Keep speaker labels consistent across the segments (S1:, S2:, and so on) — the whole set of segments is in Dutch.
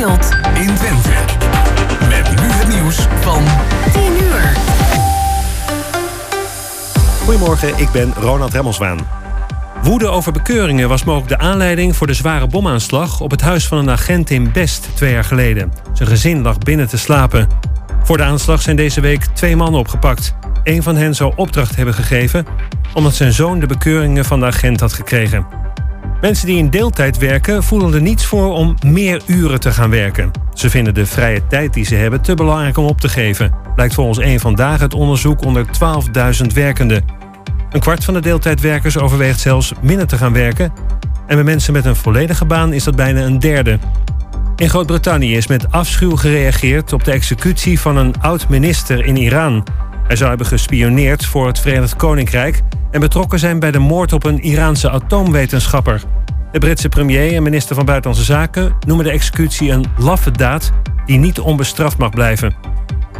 S1: speelt
S2: in Twente. Met nu het nieuws van
S1: 10 uur.
S3: Goedemorgen, ik ben Ronald Remmelswaan. Woede over bekeuringen was mogelijk de aanleiding voor de zware bomaanslag op het huis van een agent in Best twee jaar geleden. Zijn gezin lag binnen te slapen. Voor de aanslag zijn deze week twee mannen opgepakt. Een van hen zou opdracht hebben gegeven omdat zijn zoon de bekeuringen van de agent had gekregen. Mensen die in deeltijd werken voelen er niets voor om meer uren te gaan werken. Ze vinden de vrije tijd die ze hebben te belangrijk om op te geven. Blijkt volgens een vandaag het onderzoek onder 12.000 werkenden. Een kwart van de deeltijdwerkers overweegt zelfs minder te gaan werken. En bij mensen met een volledige baan is dat bijna een derde. In Groot-Brittannië is met afschuw gereageerd op de executie van een oud-minister in Iran. Hij zou hebben gespioneerd voor het Verenigd Koninkrijk en betrokken zijn bij de moord op een Iraanse atoomwetenschapper. De Britse premier en minister van Buitenlandse Zaken noemen de executie een laffe daad die niet onbestraft mag blijven.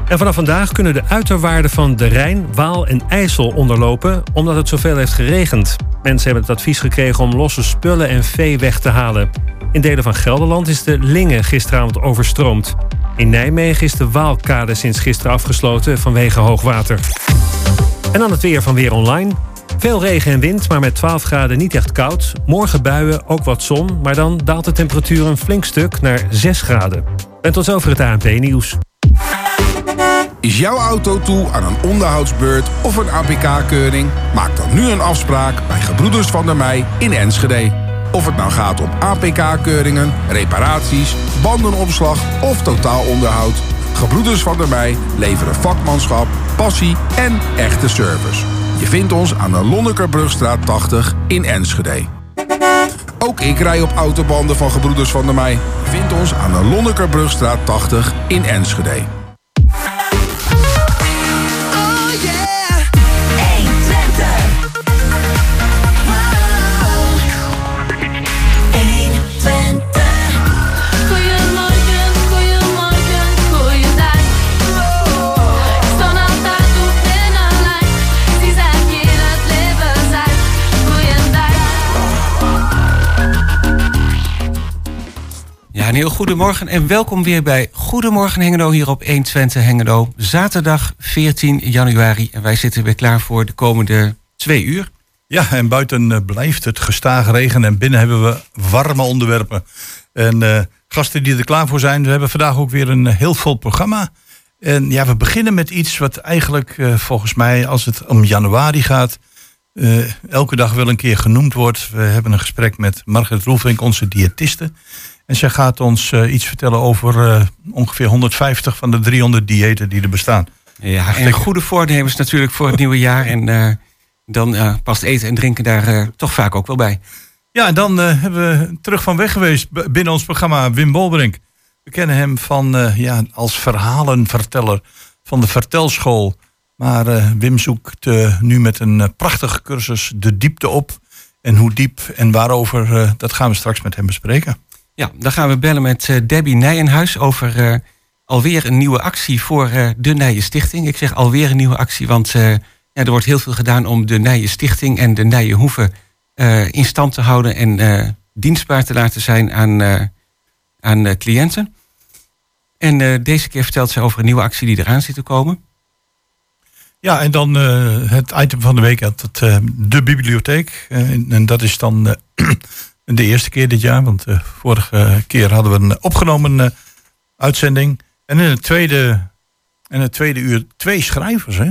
S3: En vanaf vandaag kunnen de uiterwaarden van de Rijn, Waal en IJssel onderlopen omdat het zoveel heeft geregend. Mensen hebben het advies gekregen om losse spullen en vee weg te halen. In delen van Gelderland is de Linge gisteravond overstroomd. In Nijmegen is de Waalkade sinds gisteren afgesloten vanwege hoogwater. En dan het weer van Weer Online. Veel regen en wind, maar met 12 graden niet echt koud. Morgen buien, ook wat zon, maar dan daalt de temperatuur een flink stuk naar 6 graden. En tot zover het ANP-nieuws.
S4: Is jouw auto toe aan een onderhoudsbeurt of een APK-keuring? Maak dan nu een afspraak bij Gebroeders van der Mei in Enschede. Of het nou gaat om APK-keuringen, reparaties, bandenopslag of totaalonderhoud. Gebroeders van der Mei leveren vakmanschap, passie en echte service. Je vindt ons aan de Lonnekerbrugstraat 80 in Enschede. Ook ik rij op autobanden van Gebroeders van der Mei. Je vindt ons aan de Lonnekerbrugstraat 80 in Enschede.
S5: Een
S6: heel goedemorgen en welkom weer bij Goedemorgen Hengelo hier op 120 Hengelo. Zaterdag 14 januari en wij zitten weer klaar voor de komende twee uur.
S7: Ja, en buiten eh, blijft het gestaag regen en binnen hebben we warme onderwerpen. En eh, gasten die er klaar voor zijn, we hebben vandaag ook weer een eh, heel vol programma. En ja, we beginnen met iets wat eigenlijk volgens mij, als het om januari gaat, elke dag wel een keer genoemd wordt. We hebben een gesprek met Margaret Roelvink, onze diëtiste. En zij gaat ons eh, iets vertellen over eh, ongeveer 150 van de 300 diëten die er bestaan.
S6: Ja, en goede voornemens natuurlijk voor het nieuwe jaar. En eh, dan past eten en drinken daar toch vaak ook wel bij.
S7: Ja, en dan hebben we terug van weg geweest binnen ons programma Wim Bolbrink. We kennen hem van, ja, als verhalenverteller van de Vertelschool. Maar Wim zoekt nu met een eh, prachtige cursus de diepte op. En hoe diep en waarover, dat gaan we straks met hem bespreken.
S6: Ja, dan gaan we bellen met eh, Debbie Nijenhuis over eh, alweer een nieuwe actie voor eh, de Nijen Stichting. Ik zeg alweer een nieuwe actie, want ja, er wordt heel veel gedaan om de Nijen Stichting en de Nijenhoeve eh in stand te houden en dienstbaar te laten zijn aan, aan cliënten. En deze keer vertelt ze over een nieuwe actie die eraan zit te komen.
S7: Ja, en dan het item van de week, dat, de bibliotheek. En, en dat is dan de eerste keer dit jaar, want de vorige keer hadden we een opgenomen eh, uitzending. En in het tweede, in het tweede uur twee schrijvers, hè?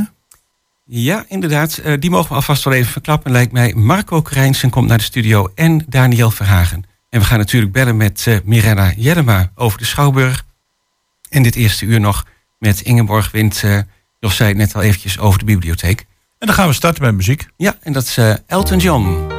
S6: Ja, inderdaad. eh, die mogen we alvast wel even verklappen, lijkt mij. Marco Krijnsen komt naar de studio en Daniel Verhagen. En we gaan natuurlijk bellen met eh Mirella Jellema over de Schouwburg. En dit eerste uur nog met Ingeborg Wind, eh Jos zei het net al eventjes over de bibliotheek.
S7: En dan gaan we starten met muziek.
S6: Ja, en dat is eh, Elton John.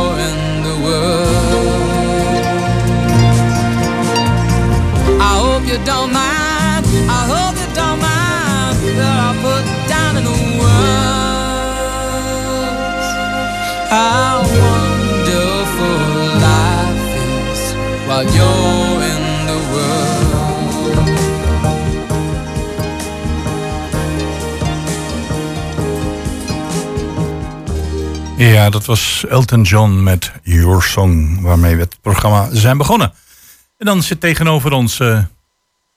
S8: don't mind. I hope you don't mind that I put down in the words how wonderful life is while you're in the world.
S7: Ja, dat was Elton John met Your Song, waarmee we het programma zijn begonnen. En dan zit tegenover ons... eh,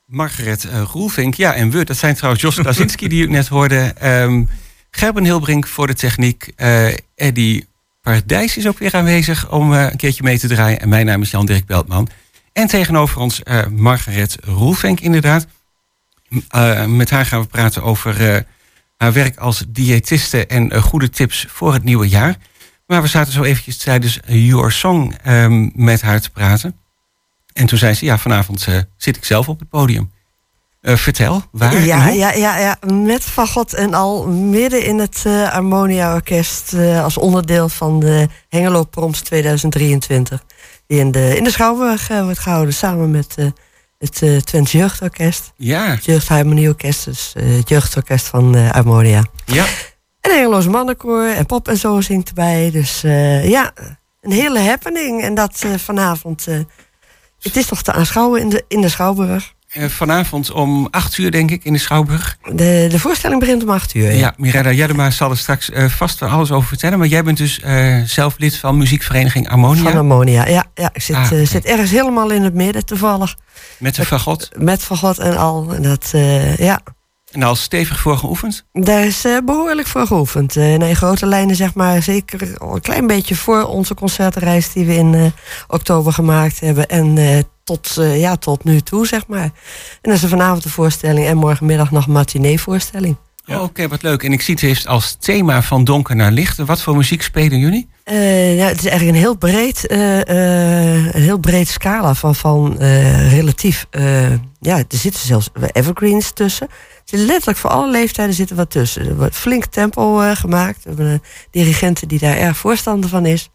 S6: Margaret uh, Roelvink, ja, en we, dat zijn trouwens Jos Krasinski die u net hoorde. Ehm, Gerben Hilbrink voor de techniek. eh Eddie Paradijs is ook weer aanwezig om eh, een keertje mee te draaien. En mijn naam is Jan-Dirk Beltman. En tegenover ons eh, Margaret Roelvink inderdaad. Eh, met haar gaan we praten over eh, haar werk als diëtiste en eh, goede tips voor het nieuwe jaar. Maar we zaten zo eventjes tijdens Your Song ehm, met haar te praten. En toen zei ze, ja, vanavond eh, zit ik zelf op het podium. Eh, vertel, waar
S9: Ja, ja, ja, ja, met fagot en al midden in het eh, Harmonia Orkest als onderdeel van de Hengelo Proms 2023. Die in de, in de Schouwburg wordt gehouden samen met het eh Twents Jeugdorkest.
S6: Ja,
S9: Het Jeugdharmonieorkest, dus eh, het jeugdorkest van Harmonia.
S6: ja.
S9: En een Hengeloos mannenkoor en pop en zo zingt erbij. Dus ja, een hele happening. En dat vanavond, het is toch te aanschouwen in de, in de Schouwburg.
S6: Eh, vanavond om acht uur, denk ik, in de Schouwburg.
S9: De, de voorstelling begint om acht uur.
S6: Ja, Miranda Jadema zal er straks eh, vast wel alles over vertellen. Maar jij bent dus eh, zelf lid van muziekvereniging Ammonia.
S9: Van Ammonia, ja. ja ik zit,
S6: Ah,
S9: zit ergens helemaal in het midden toevallig.
S6: met de fagot.
S9: Met Van God en al. En dat, ja,
S6: En al stevig voor geoefend.
S9: daar is eh, behoorlijk voor geoefend. Eh nee, grote lijnen zeg maar zeker een klein beetje voor onze concertenreis die we in eh, oktober gemaakt hebben. En tot, ja, tot nu toe zeg maar. En dan is er vanavond de voorstelling en morgenmiddag nog een matinee-voorstelling.
S7: Ja.
S6: Oh, Oké, wat leuk. En ik zie het heeft als thema van donker naar licht. Wat voor muziek spelen jullie?
S9: Ja, het is eigenlijk een heel breed, een heel breed scala van, van relatief. ja, er zitten zelfs evergreens tussen. Er zitten letterlijk voor alle leeftijden zitten wat tussen. Er wordt flink tempo eh, gemaakt. We hebben een dirigenten die daar erg voorstander van is.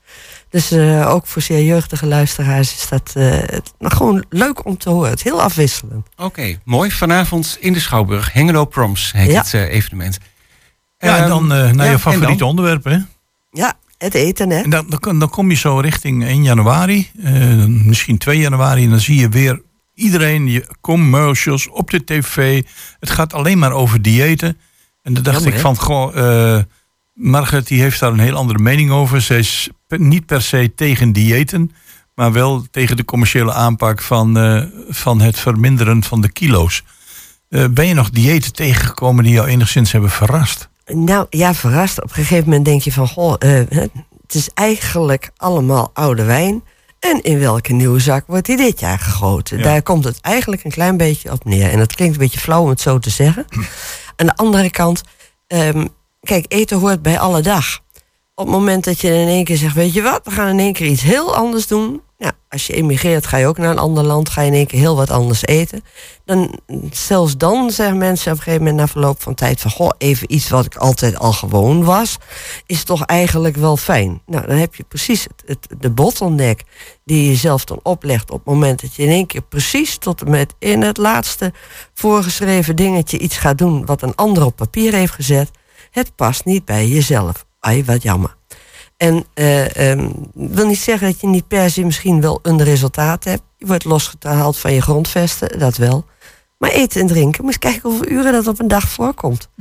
S9: Dus eh, ook voor zeer jeugdige luisteraars is dat eh, het- nou, gewoon leuk om te horen. Het is heel afwisselend.
S6: Oké, mooi. Vanavond in de Schouwburg. Hengelo Proms heet
S9: Ja.
S6: het eh, evenement.
S7: Ja, en dan eh, naar
S6: ja,
S7: je favoriete onderwerpen. Hè?
S9: Ja, het eten, hè?
S7: En dan, dan, kom- dan kom je zo richting 1 januari, eh, misschien 2 januari. En dan zie je weer iedereen, je commercials op de tv. Het gaat alleen maar over diëten. En dan dacht
S9: Jammer,
S7: ik van, goh, eh, Margaret die heeft daar een heel andere mening over. Zij is niet per se tegen diëten, maar wel tegen de commerciële aanpak van, eh, van het verminderen van de kilo's. Eh, ben je nog diëten tegengekomen die jou enigszins hebben verrast?
S9: Nou ja, verrast. Op een gegeven moment denk je van, goh, het is eigenlijk allemaal oude wijn. En in welke nieuwe zak wordt die dit jaar gegoten?
S7: Ja.
S9: Daar komt het eigenlijk een klein beetje op neer. En dat klinkt een beetje flauw om het zo te zeggen. Aan de andere kant, ehm, kijk, eten hoort bij alle dag. Op het moment dat je in één keer zegt, weet je wat, we gaan in één keer iets heel anders doen. Nou, als je emigreert, ga je ook naar een ander land, ga je in één keer heel wat anders eten. Dan, zelfs dan zeggen mensen op een gegeven moment na verloop van tijd van, goh, even iets wat ik altijd al gewoon was, is toch eigenlijk wel fijn. Nou, dan heb je precies het, de bottleneck die je jezelf dan oplegt op het moment dat je in één keer precies tot en met in het laatste voorgeschreven dingetje iets gaat doen wat een ander op papier heeft gezet. Het past niet bij jezelf. Ai, wat jammer. En eh ehm, wil niet zeggen dat je niet per se misschien wel een resultaat hebt. Je wordt losgehaald van je grondvesten, dat wel. Maar eten en drinken, moet je kijken hoeveel uren dat op een dag voorkomt.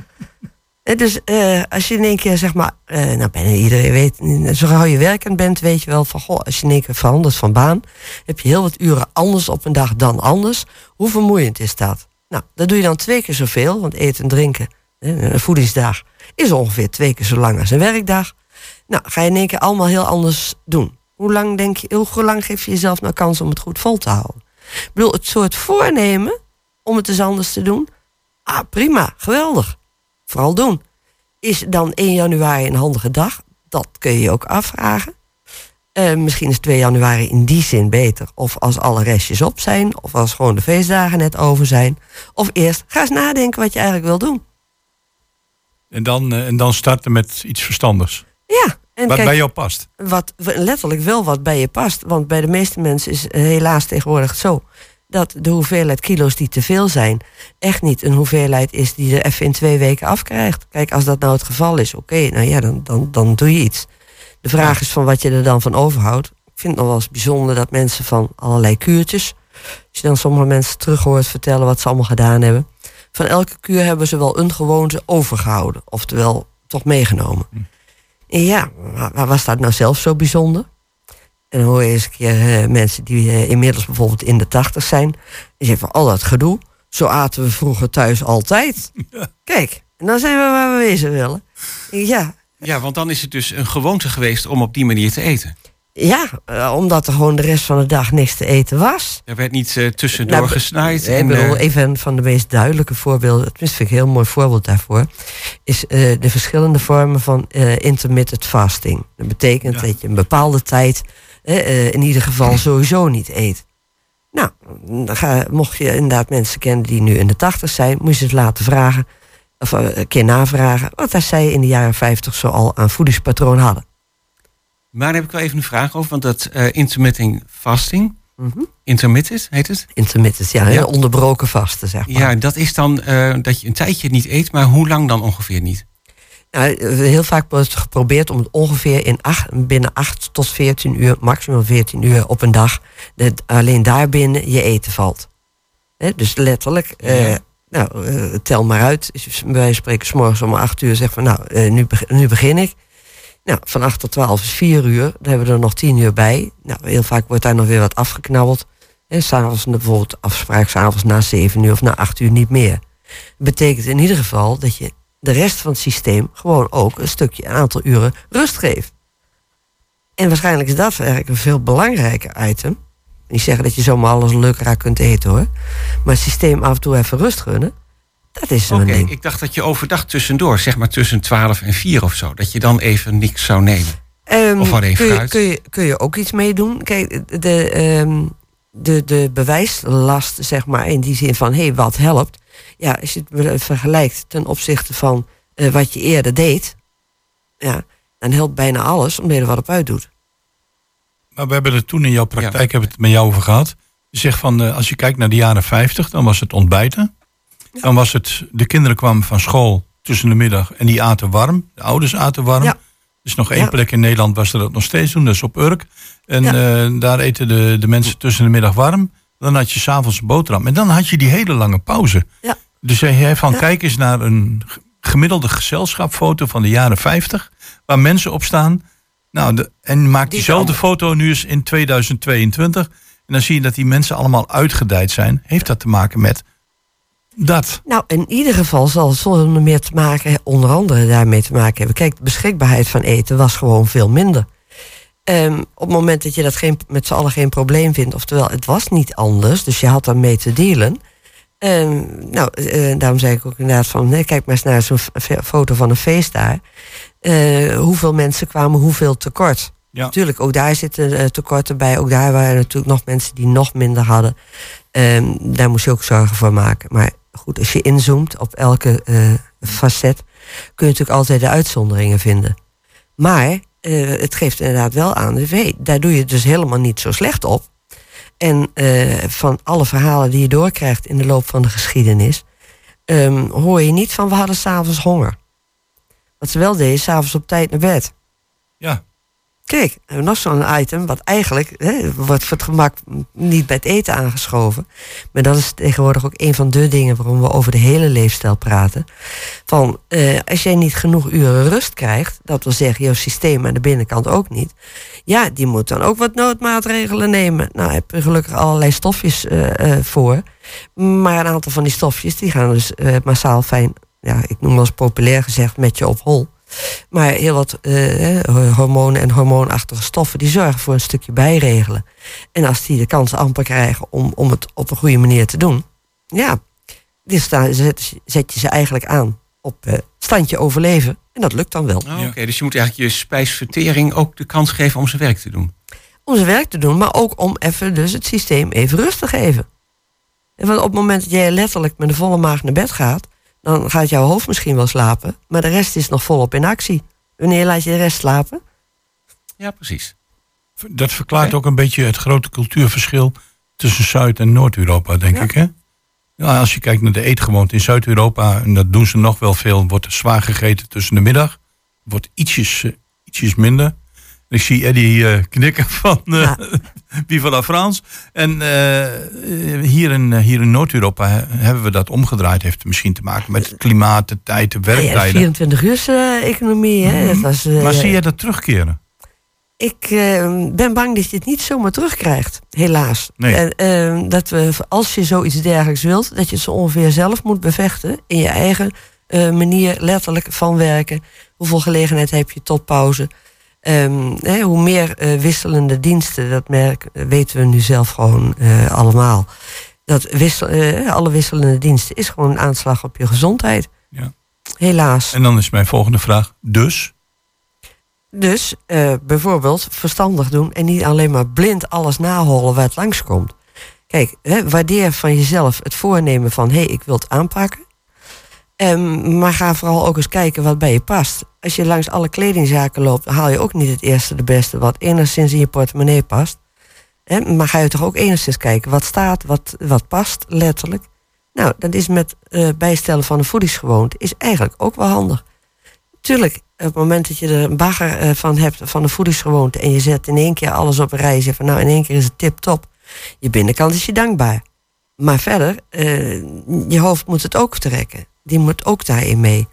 S9: Eh, Dus eh, als je in één keer zeg maar, nou bijna iedereen weet, zo gauw je werkend bent, weet je wel van goh, als je in één keer verandert van baan, heb je heel wat uren anders op een dag dan anders. Hoe vermoeiend is dat? Nou, dat doe je dan twee keer zoveel, want eten en drinken, een voedingsdag, is ongeveer twee keer zo lang als een werkdag. Nou, ga je in één keer allemaal heel anders doen. Hoe lang, denk je, hoe lang geef je jezelf nou kans om het goed vol te houden? Ik bedoel, het soort voornemen om het eens anders te doen. Ah, prima, geweldig. Vooral doen. Is dan 1 januari een handige dag? Dat kun je ook afvragen. Eh, misschien is 2 januari in die zin beter. Of als alle restjes op zijn. Of als gewoon de feestdagen net over zijn. Of eerst ga eens nadenken wat je eigenlijk wil doen.
S7: En dan, eh, en dan starten met iets verstandigs.
S9: Ja. En
S7: Wat
S9: kijk,
S7: bij jou past.
S9: wat letterlijk wel wat bij je past. Want bij de meeste mensen is helaas tegenwoordig zo dat de hoeveelheid kilo's die te veel zijn, echt niet een hoeveelheid is die je even in twee weken afkrijgt. Kijk, als dat nou het geval is, oké, nou ja, dan, dan, dan doe je iets. De vraag is van wat je er dan van overhoudt. Ik vind het nog wel eens bijzonder dat mensen van allerlei kuurtjes, als je dan sommige mensen terug hoort vertellen wat ze allemaal gedaan hebben, van elke kuur hebben ze wel een gewoonte overgehouden, oftewel toch meegenomen. En ja, waar was dat nou zelf zo bijzonder? En dan hoor je eens een keer eh, mensen die eh, inmiddels bijvoorbeeld in de tachtig zijn. Die zeggen van al dat gedoe. Zo aten we vroeger thuis altijd. Kijk, en dan zijn we waar we wezen willen. Ja,
S6: Ja, want dan is het dus een gewoonte geweest om op die manier te eten.
S9: Ja eh, omdat er gewoon de rest van de dag niks te eten was.
S6: Er werd niet eh, tussendoor
S9: Nou,
S6: gesnaaid.
S9: Ik bedoel,
S6: eh,
S9: even van de meest duidelijke voorbeelden, tenminste vind ik een heel mooi voorbeeld daarvoor, is de verschillende vormen van eh, intermittent fasting. Dat betekent
S7: Ja.
S9: dat je een bepaalde tijd in ieder geval sowieso niet eet. Nou, ga, mocht je inderdaad mensen kennen die nu in de tachtig zijn, moet je het laten vragen, of een keer navragen, wat zij in de jaren 50 zo al aan voedingspatroon hadden.
S6: Maar daar heb ik wel even een vraag over. Want dat eh, intermittent fasting,
S9: Mhm.
S6: intermittent heet het?
S9: Intermittent, ja, onderbroken vasten, zeg maar.
S6: Ja, dat is dan eh, dat je een tijdje niet eet. Maar hoe lang dan ongeveer niet?
S9: Nou, heel vaak wordt geprobeerd om het ongeveer in acht, binnen 8 tot 14 uur, maximum 14 uur op een dag, dat alleen daarbinnen je eten valt. Dus letterlijk, eh, nou, eh, tel maar uit. Wij spreken s'morgens om 8 uur, zeg van nou, eh, nu, nu begin ik. Nou, van 8 tot 12 is 4 uur, daar hebben we er nog 10 uur bij. Nou, heel vaak wordt daar nog weer wat afgeknabbeld. En s'avonds bijvoorbeeld afspraak, s'avonds na 7 uur of na 8 uur niet meer. betekent in ieder geval dat je de rest van het systeem gewoon ook een stukje, een aantal uren rust geeft. En waarschijnlijk is dat eigenlijk een veel belangrijker item. Niet zeggen dat je zomaar alles leuk raak kunt eten hoor. Maar het systeem af en toe even rust gunnen, dat is zo'n
S6: Oké,
S9: ding.
S6: ik dacht dat je overdag tussendoor, zeg maar tussen 12 en 4 of zo, dat je dan even niks zou nemen.
S9: Ehm,
S6: Of alleen
S9: kun, je,
S6: fruit.
S9: kun, je, kun je ook iets mee doen? Kijk, de, ehm, de, de bewijslast, zeg maar, in die zin van, hé, hey, wat helpt? Ja, als je het vergelijkt ten opzichte van eh, wat je eerder deed, ja, dan helpt bijna alles omdat je er wat op uit doet.
S7: Maar we hebben het toen in jouw praktijk hebben we het met jou over gehad. Je zegt van, eh, als je kijkt naar de jaren 50, dan was het ontbijten. Dan was het, de kinderen kwamen van school tussen de middag en die aten warm. De ouders aten warm.
S9: Ja.
S7: Er is nog één
S9: Ja.
S7: plek in Nederland waar ze dat nog steeds doen, dat is op Urk. En
S9: Ja.
S7: eh, daar eten de, de mensen tussen de middag warm. Dan had je s'avonds een boterham. En dan had je die hele lange pauze.
S9: Ja.
S7: Dus zei hij van,
S9: Ja.
S7: kijk eens naar een gemiddelde gezelschapsfoto van de jaren 50. Waar mensen op staan. Nou, de, en maak
S9: Die
S7: diezelfde foto nu eens in 2022. En dan zie je dat die mensen allemaal uitgedijd zijn. Heeft dat te maken met dat?
S9: Nou, in ieder geval zal het zonder meer te maken, onder andere daarmee te maken hebben. Kijk, de beschikbaarheid van eten was gewoon veel minder. Ehm, op het moment dat je dat geen, met z'n allen geen probleem vindt, oftewel het was niet anders, dus je had daarmee te dealen. Ehm, nou, eh, daarom zei ik ook inderdaad van, nee, kijk maar eens naar zo'n foto van een feest daar. Eh, hoeveel mensen kwamen hoeveel tekort?
S7: Ja.
S9: Natuurlijk, ook daar zitten eh, tekorten bij. Ook daar waren natuurlijk nog mensen die nog minder hadden. Ehm, daar moest je ook zorgen voor maken. Maar goed, als je inzoomt op elke eh, facet, kun je natuurlijk altijd de uitzonderingen vinden. Maar eh, het geeft inderdaad wel aan, hey, daar doe je het dus helemaal niet zo slecht op. En eh, van alle verhalen die je doorkrijgt in de loop van de geschiedenis, ehm, hoor je niet van we hadden s'avonds honger. Wat ze wel deden, s'avonds op tijd naar bed.
S7: Ja.
S9: Kijk, hebben nog zo'n item wat eigenlijk hè, wordt voor het gemak niet bij het eten aangeschoven. Maar dat is tegenwoordig ook een van de dingen waarom we over de hele leefstijl praten. Van eh, als jij niet genoeg uren rust krijgt, dat wil zeggen jouw systeem aan de binnenkant ook niet. Ja, die moet dan ook wat noodmaatregelen nemen. Nou, heb je gelukkig allerlei stofjes eh, eh, voor. Maar een aantal van die stofjes die gaan dus eh, massaal fijn, ja, ik noem eens populair gezegd, met je op hol. Maar heel wat eh, hormonen en hormoonachtige stoffen... die zorgen voor een stukje bijregelen. En als die de kans amper krijgen om, om het op een goede manier te doen... ja, dus daar zet, zet je ze eigenlijk aan op eh, standje overleven. En dat lukt dan wel.
S6: Oh, Oké, dus je moet eigenlijk je spijsvertering ook de kans geven om zijn werk te doen.
S9: Om zijn werk te doen, maar ook om even dus het systeem even rust te geven. En want op het moment dat jij letterlijk met een volle maag naar bed gaat... dan gaat jouw hoofd misschien wel slapen... maar de rest is nog volop in actie. Wanneer laat je de rest slapen?
S6: Ja, precies.
S7: Dat verklaart ook een beetje het grote cultuurverschil tussen Zuid- en Noord-Europa, denk
S9: Ja.
S7: ik. Hè? Ja, als je kijkt naar de eetgewoonte in Zuid-Europa, en dat doen ze nog wel veel, wordt er zwaar gegeten tussen de middag. Wordt ietsjes, eh, ietsjes minder. Ik zie Eddie eh, knikken van uh,
S9: Ja.
S7: Viva la France. En eh, hier in, hier in Noord-Europa he- hebben we dat omgedraaid. Heeft misschien te maken met het klimaat, de tijd, de
S9: Ja,
S7: werktijden.
S9: 24 uur economie, hè? Dat was, eh,
S7: maar zie je dat terugkeren?
S9: Ik eh, ben bang dat je het niet zomaar terugkrijgt, helaas.
S7: Nee.
S9: En, eh, dat we, als je zoiets dergelijks wilt, dat je het zo ongeveer zelf moet bevechten. In je eigen manier letterlijk van werken. Hoeveel gelegenheid heb je tot pauze? Ehm, hè, hoe meer eh, wisselende diensten, dat merk, eh, weten we nu zelf gewoon eh, allemaal. Dat wissel, alle wisselende diensten is gewoon een aanslag op je gezondheid.
S7: Ja.
S9: Helaas.
S7: En dan is mijn volgende vraag. Dus?
S9: Dus bijvoorbeeld verstandig doen en niet alleen maar blind alles naholen waar het langskomt. Kijk, hè, waardeer van jezelf het voornemen van hé, hey, ik wil het aanpakken. Ehm, maar ga vooral ook eens kijken wat bij je past. Als je langs alle kledingzaken loopt, haal je ook niet het eerste de beste wat enigszins in je portemonnee past. Maar ga je toch ook enigszins kijken wat staat, wat, wat past, letterlijk. Nou, dat is met eh, bijstellen van een voedingsgewoonte is eigenlijk ook wel handig. Tuurlijk, op het moment dat je er een bagger eh, van hebt, van een voedingsgewoonte... en je zet in één keer alles op een rij... van nou, in één keer is het tip-top. Je binnenkant is je dankbaar. Maar verder, eh, je hoofd moet het ook trekken. Die moet ook daarin mee.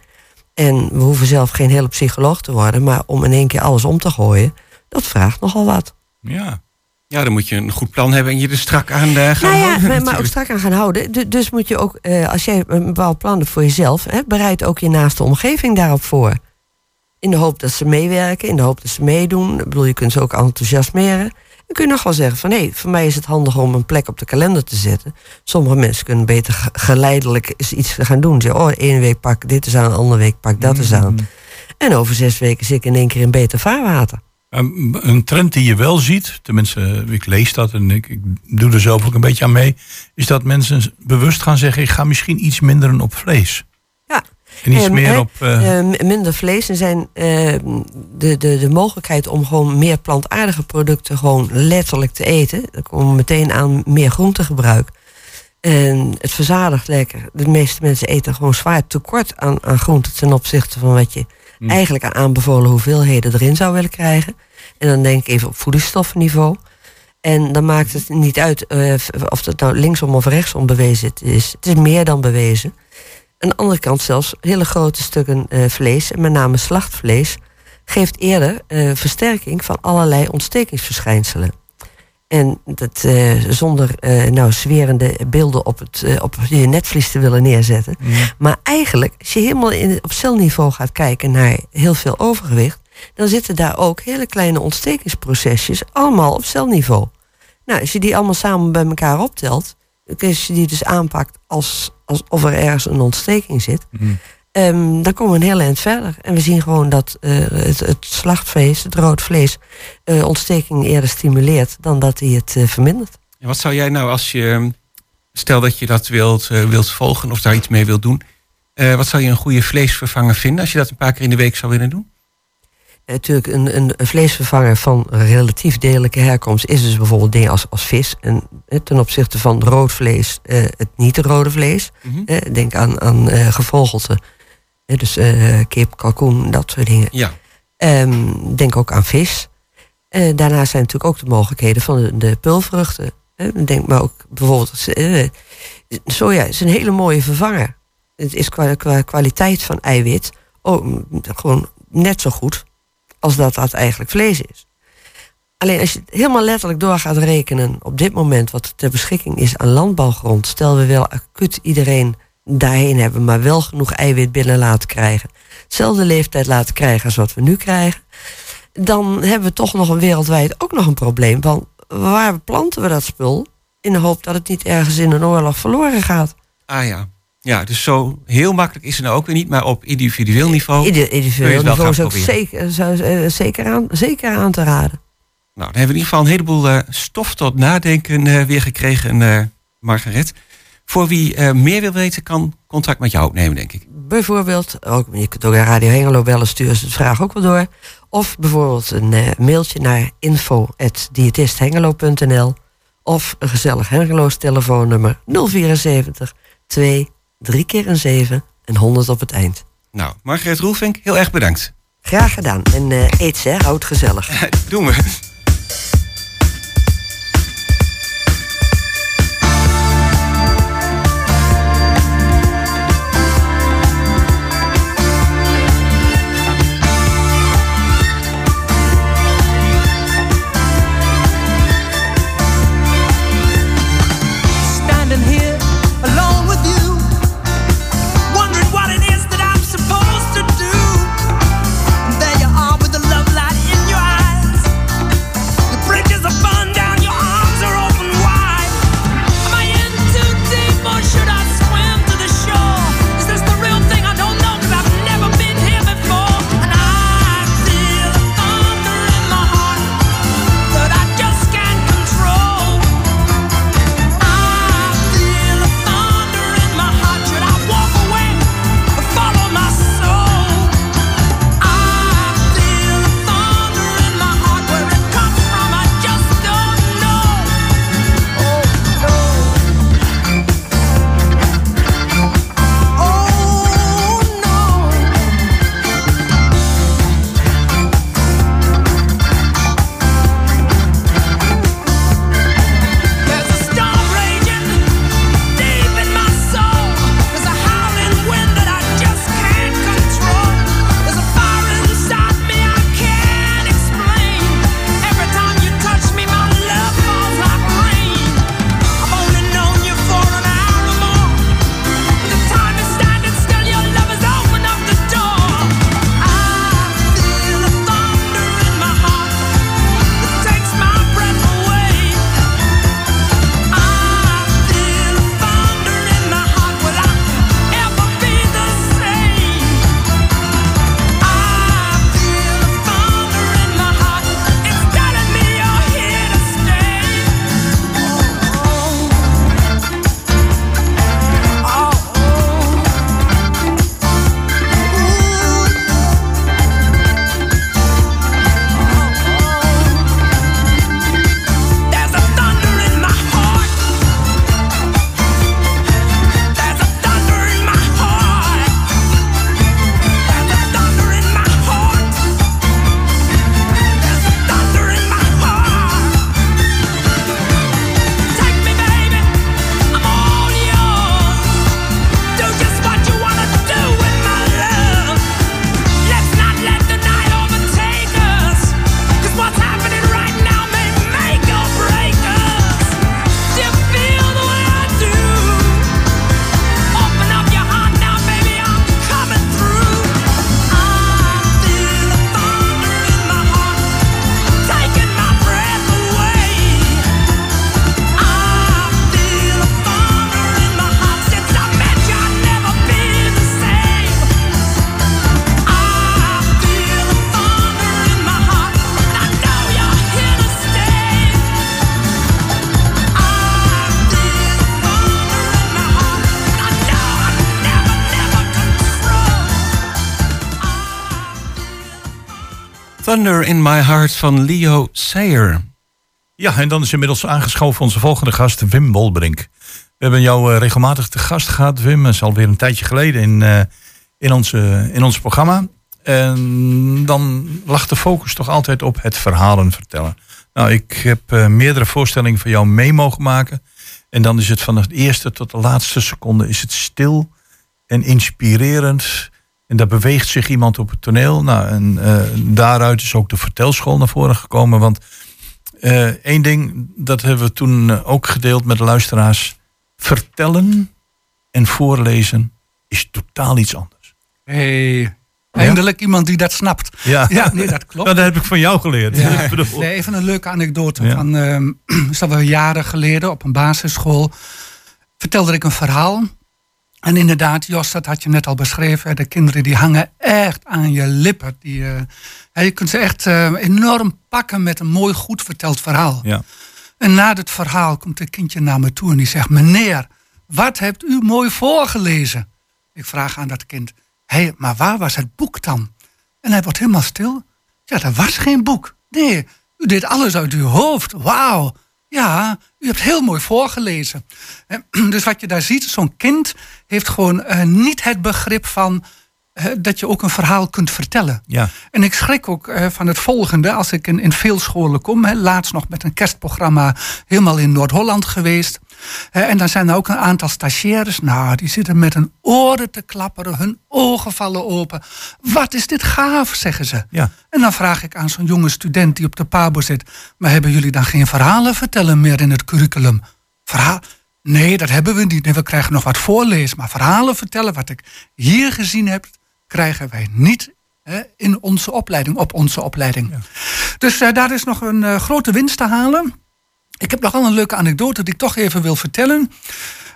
S9: En we hoeven zelf geen hele psycholoog te worden... maar om in één keer alles om te gooien, dat vraagt nogal wat.
S7: Ja.
S6: Ja, dan moet je een goed plan hebben en je er strak aan eh, gaan
S9: Nou ja,
S6: houden.
S9: maar, maar ook strak aan gaan houden. Du- Dus moet je ook, eh, als jij een bepaald plan hebt voor jezelf, hè, bereid ook je naaste omgeving daarop voor. In de hoop dat ze meewerken, in de hoop dat ze meedoen. Ik bedoel, je kunt ze ook enthousiasmeren. Dan kun je nog wel zeggen van hé, voor mij is het handig om een plek op de kalender te zetten. Sommige mensen kunnen beter ge- geleidelijk eens iets gaan doen. Zeggen, oh, één week pak dit eens aan, andere week pak dat eens aan. En over zes weken zit ik in één keer in beter vaarwater.
S7: Een trend die je wel ziet, tenminste, ik lees dat en ik, ik doe er zelf ook een beetje aan mee, is dat mensen bewust gaan zeggen: ik ga misschien iets minder op vlees. En iets
S9: Ehm,
S7: meer
S9: hè,
S7: op. eh,
S9: eh, m- minder vlees. Er zijn eh, de, de, de mogelijkheid om gewoon meer plantaardige producten gewoon letterlijk te eten. Dan komen we meteen aan meer groentegebruik. En het verzadigt lekker. De meeste mensen eten gewoon zwaar tekort aan, aan groenten ten opzichte van wat je
S7: Mm.
S9: eigenlijk aan aanbevolen hoeveelheden erin zou willen krijgen. En dan denk ik even op voedingsstoffenniveau. En dan maakt het niet uit eh, of het nou linksom of rechtsom bewezen is. Het is meer dan bewezen. Aan de andere kant zelfs hele grote stukken eh, vlees, en met name slachtvlees, geeft eerder eh, versterking van allerlei ontstekingsverschijnselen. En dat eh, zonder nou zwerende beelden op, het, op je netvlies te willen neerzetten. Maar eigenlijk, als je helemaal in, op celniveau gaat kijken naar heel veel overgewicht, dan zitten daar ook hele kleine ontstekingsprocesjes allemaal op celniveau. Nou, als je die allemaal samen bij elkaar optelt, als je die dus aanpakt als, alsof er ergens een ontsteking zit, ehm, dan komen we een heel eind verder. En we zien gewoon dat eh, het, het slachtvlees, het rood vlees, eh, ontsteking eerder stimuleert dan dat hij het eh, vermindert.
S6: En wat zou jij nou als je, stel dat je dat wilt, wilt volgen of daar iets mee wilt doen, wat zou je een goede vleesvervanger vinden als je dat een paar keer in de week zou willen doen?
S9: Natuurlijk, een, een, vleesvervanger van relatief degelijke herkomst is dus bijvoorbeeld dingen als, als vis. En ten opzichte van rood vlees, eh, het niet rode vlees.
S6: Mhm.
S9: Eh, denk aan, aan eh, gevogelte. Eh, dus eh, kip, kalkoen, dat soort dingen.
S6: Ja.
S9: Ehm, denk ook aan vis. Eh, daarnaast zijn natuurlijk ook de mogelijkheden van de, de pulvruchten. Denk maar ook bijvoorbeeld, soja is een hele mooie vervanger. Het is qua, qua kwaliteit van eiwit oh, gewoon net zo goed als dat dat eigenlijk vlees is. Alleen als je helemaal letterlijk door gaat rekenen op dit moment wat er ter beschikking is aan landbouwgrond, stel we wel acuut iedereen daarheen hebben, maar wel genoeg eiwit binnen laten krijgen, hetzelfde leeftijd laten krijgen als wat we nu krijgen, dan hebben we toch nog een wereldwijd ook nog een probleem van waar planten we dat spul in de hoop dat het niet ergens in een oorlog verloren gaat.
S6: Ah ja. Ja, dus zo heel makkelijk is het nou ook weer niet, maar op individueel niveau.
S9: Ieder
S6: kun je
S9: individueel niveau is ook zeker, zou, eh, zeker, aan, zeker aan te raden.
S6: Nou, dan hebben we in ieder geval een heleboel eh, stof tot nadenken eh, weer gekregen, eh, Margaret. Voor wie eh, meer wil weten, kan contact met jou opnemen, denk ik.
S9: Bijvoorbeeld, ook, je kunt ook naar Radio Hengelo bellen, sturen ze de vraag ook wel door. Of bijvoorbeeld een eh, mailtje naar info.diëtisthengelo.nl of een gezellig Hengeloos telefoonnummer 074 2 3 keer een 7 en 100 op het eind.
S6: Nou, Margaret Roelvink, heel erg bedankt.
S9: Graag gedaan. En eh, eet ze, houd gezellig.
S6: Doen we.
S10: In
S6: My Heart van Leo Sayer.
S7: Ja, en dan is inmiddels aangeschoven onze volgende gast, Wim Bolbrink. We hebben jou eh, regelmatig te gast gehad, Wim. Dat is alweer een tijdje geleden in, eh, in, onze, in ons programma. En dan lag de focus toch altijd op het verhalen vertellen. Nou, ik heb eh, meerdere voorstellingen van jou mee mogen maken. En dan is het van de eerste tot de laatste seconde is het stil en inspirerend. En daar beweegt zich iemand op het toneel. Nou, en eh, daaruit is ook de vertelschool naar voren gekomen. Want eh één ding, dat hebben we toen eh, ook gedeeld met de luisteraars. Vertellen en voorlezen is totaal iets anders.
S11: Hey, eindelijk iemand die dat snapt.
S7: Ja,
S11: Ja, nee, dat klopt.
S7: Dat heb ik van jou geleerd.
S11: Ja. Nee, even een leuke anekdote. Van, is dat wel jaren geleden op een basisschool. Vertelde ik een verhaal. En inderdaad, Jos, dat had je net al beschreven. De kinderen die hangen echt aan je lippen. Die, eh, je kunt ze echt eh, enorm pakken met een mooi goed verteld verhaal.
S7: Ja.
S11: En na het verhaal komt een kindje naar me toe en die zegt... Meneer, wat hebt u mooi voorgelezen? Ik vraag aan dat kind... Hé, maar waar was het boek dan? En hij wordt helemaal stil. Ja, er was geen boek. Nee, u deed alles uit uw hoofd. Wauw. Ja, u hebt heel mooi voorgelezen. Dus wat je daar ziet, zo'n kind heeft gewoon eh, niet het begrip van... dat je ook een verhaal kunt vertellen.
S7: Ja.
S11: En ik schrik ook eh, van het volgende als ik in, in veel scholen kom. Laatst nog met een kerstprogramma helemaal in Noord-Holland geweest. En dan zijn er ook een aantal stagiaires. Nou, die zitten met hun oren te klapperen, hun ogen vallen open. Wat is dit gaaf, zeggen ze.
S7: Ja.
S11: En dan vraag ik aan zo'n jonge student die op de pabo zit. Maar hebben jullie dan geen verhalen vertellen meer in het curriculum? Verhaal? Nee, dat hebben we niet. Nee, we krijgen nog wat voorlezen. Maar verhalen vertellen, wat ik hier gezien heb, krijgen wij niet hè, in onze opleiding, op onze opleiding. Dus eh, daar is nog een eh, grote winst te halen. Ik heb nog wel een leuke anekdote die ik toch even wil vertellen.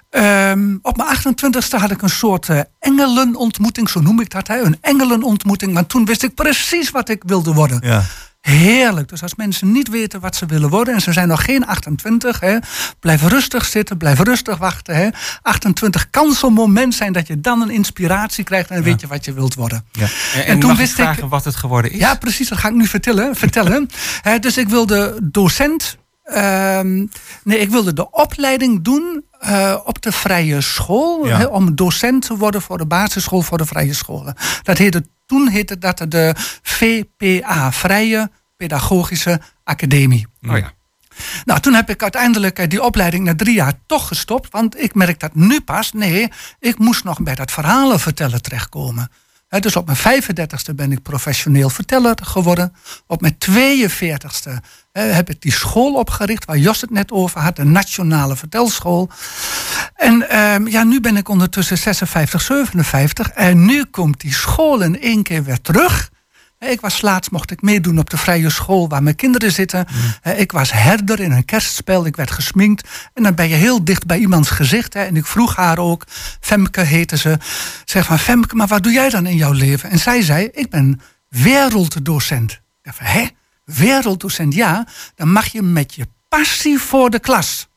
S11: Ehm, op mijn 28ste had ik een soort eh, engelenontmoeting, zo noem ik dat. Hè? Een engelenontmoeting, want toen wist ik precies wat ik wilde worden.
S7: Ja.
S11: Heerlijk. Dus als mensen niet weten wat ze willen worden en ze zijn nog geen 28, hè, blijf rustig zitten, blijf rustig wachten. Hè. 28 kan zo'n moment zijn dat je dan een inspiratie krijgt en weet je wat je wilt worden.
S7: Ja.
S6: En, en mag ik vragen wat het geworden is?
S11: Ja, precies, dat ga ik nu vertellen. vertellen. Hè, dus ik wilde docent. ehm, nee, ik wilde de opleiding doen eh, op de vrije school.
S7: Ja.
S11: Om docent te worden voor de basisschool voor de vrije scholen. Dat heette, toen heette dat de VPA, Vrije Pedagogische Academie.
S6: Oh ja.
S11: Nou, toen heb ik uiteindelijk eh, die opleiding na drie jaar toch gestopt. Want ik merk dat nu pas. Nee, ik moest nog bij dat verhalen vertellen terechtkomen. Dus op mijn 35ste ben ik professioneel verteller geworden. Op mijn 42ste hè, heb ik die school opgericht waar Jos het net over had, de Nationale Vertelschool. En ehm, ja, nu ben ik ondertussen 56, 57 en nu komt die school in één keer weer terug. Ik was laatst, mocht ik meedoen op de vrije school waar mijn kinderen zitten. Hè, Ik was herder in een kerstspel, ik werd gesminkt. En dan ben je heel dicht bij iemands gezicht. En ik vroeg haar ook, Femke heette ze. Zeg van, Femke, maar wat doe jij dan in jouw leven? En zij zei, ik ben werelddocent. Ik dacht van, hè? Werelddocent, ja. Dan mag je met je passie voor de klas.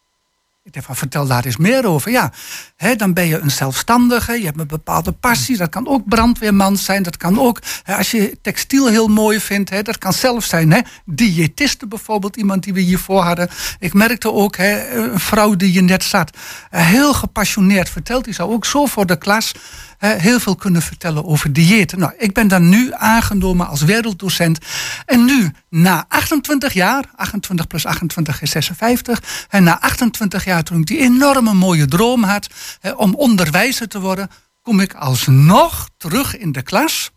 S11: Ik dacht van, vertel daar eens meer over. Ja, hè, dan ben je een zelfstandige, je hebt een bepaalde passie. Dat kan ook brandweerman zijn, dat kan ook... Hè, als je textiel heel mooi vindt, hè, dat kan zelf zijn. Hè, diëtiste bijvoorbeeld, iemand die we hiervoor hadden. Ik merkte ook, hè, een vrouw die je net zat... eh, heel gepassioneerd vertelt, die zou ook zo voor de klas... hè, heel veel kunnen vertellen over diëten. Nou, ik ben dan nu aangenomen als werelddocent. En nu, na 28 jaar, 28 plus 28 is 56... en na 28 jaar, toen ik die enorme mooie droom had... om onderwijzer te worden, kom ik alsnog terug in de klas...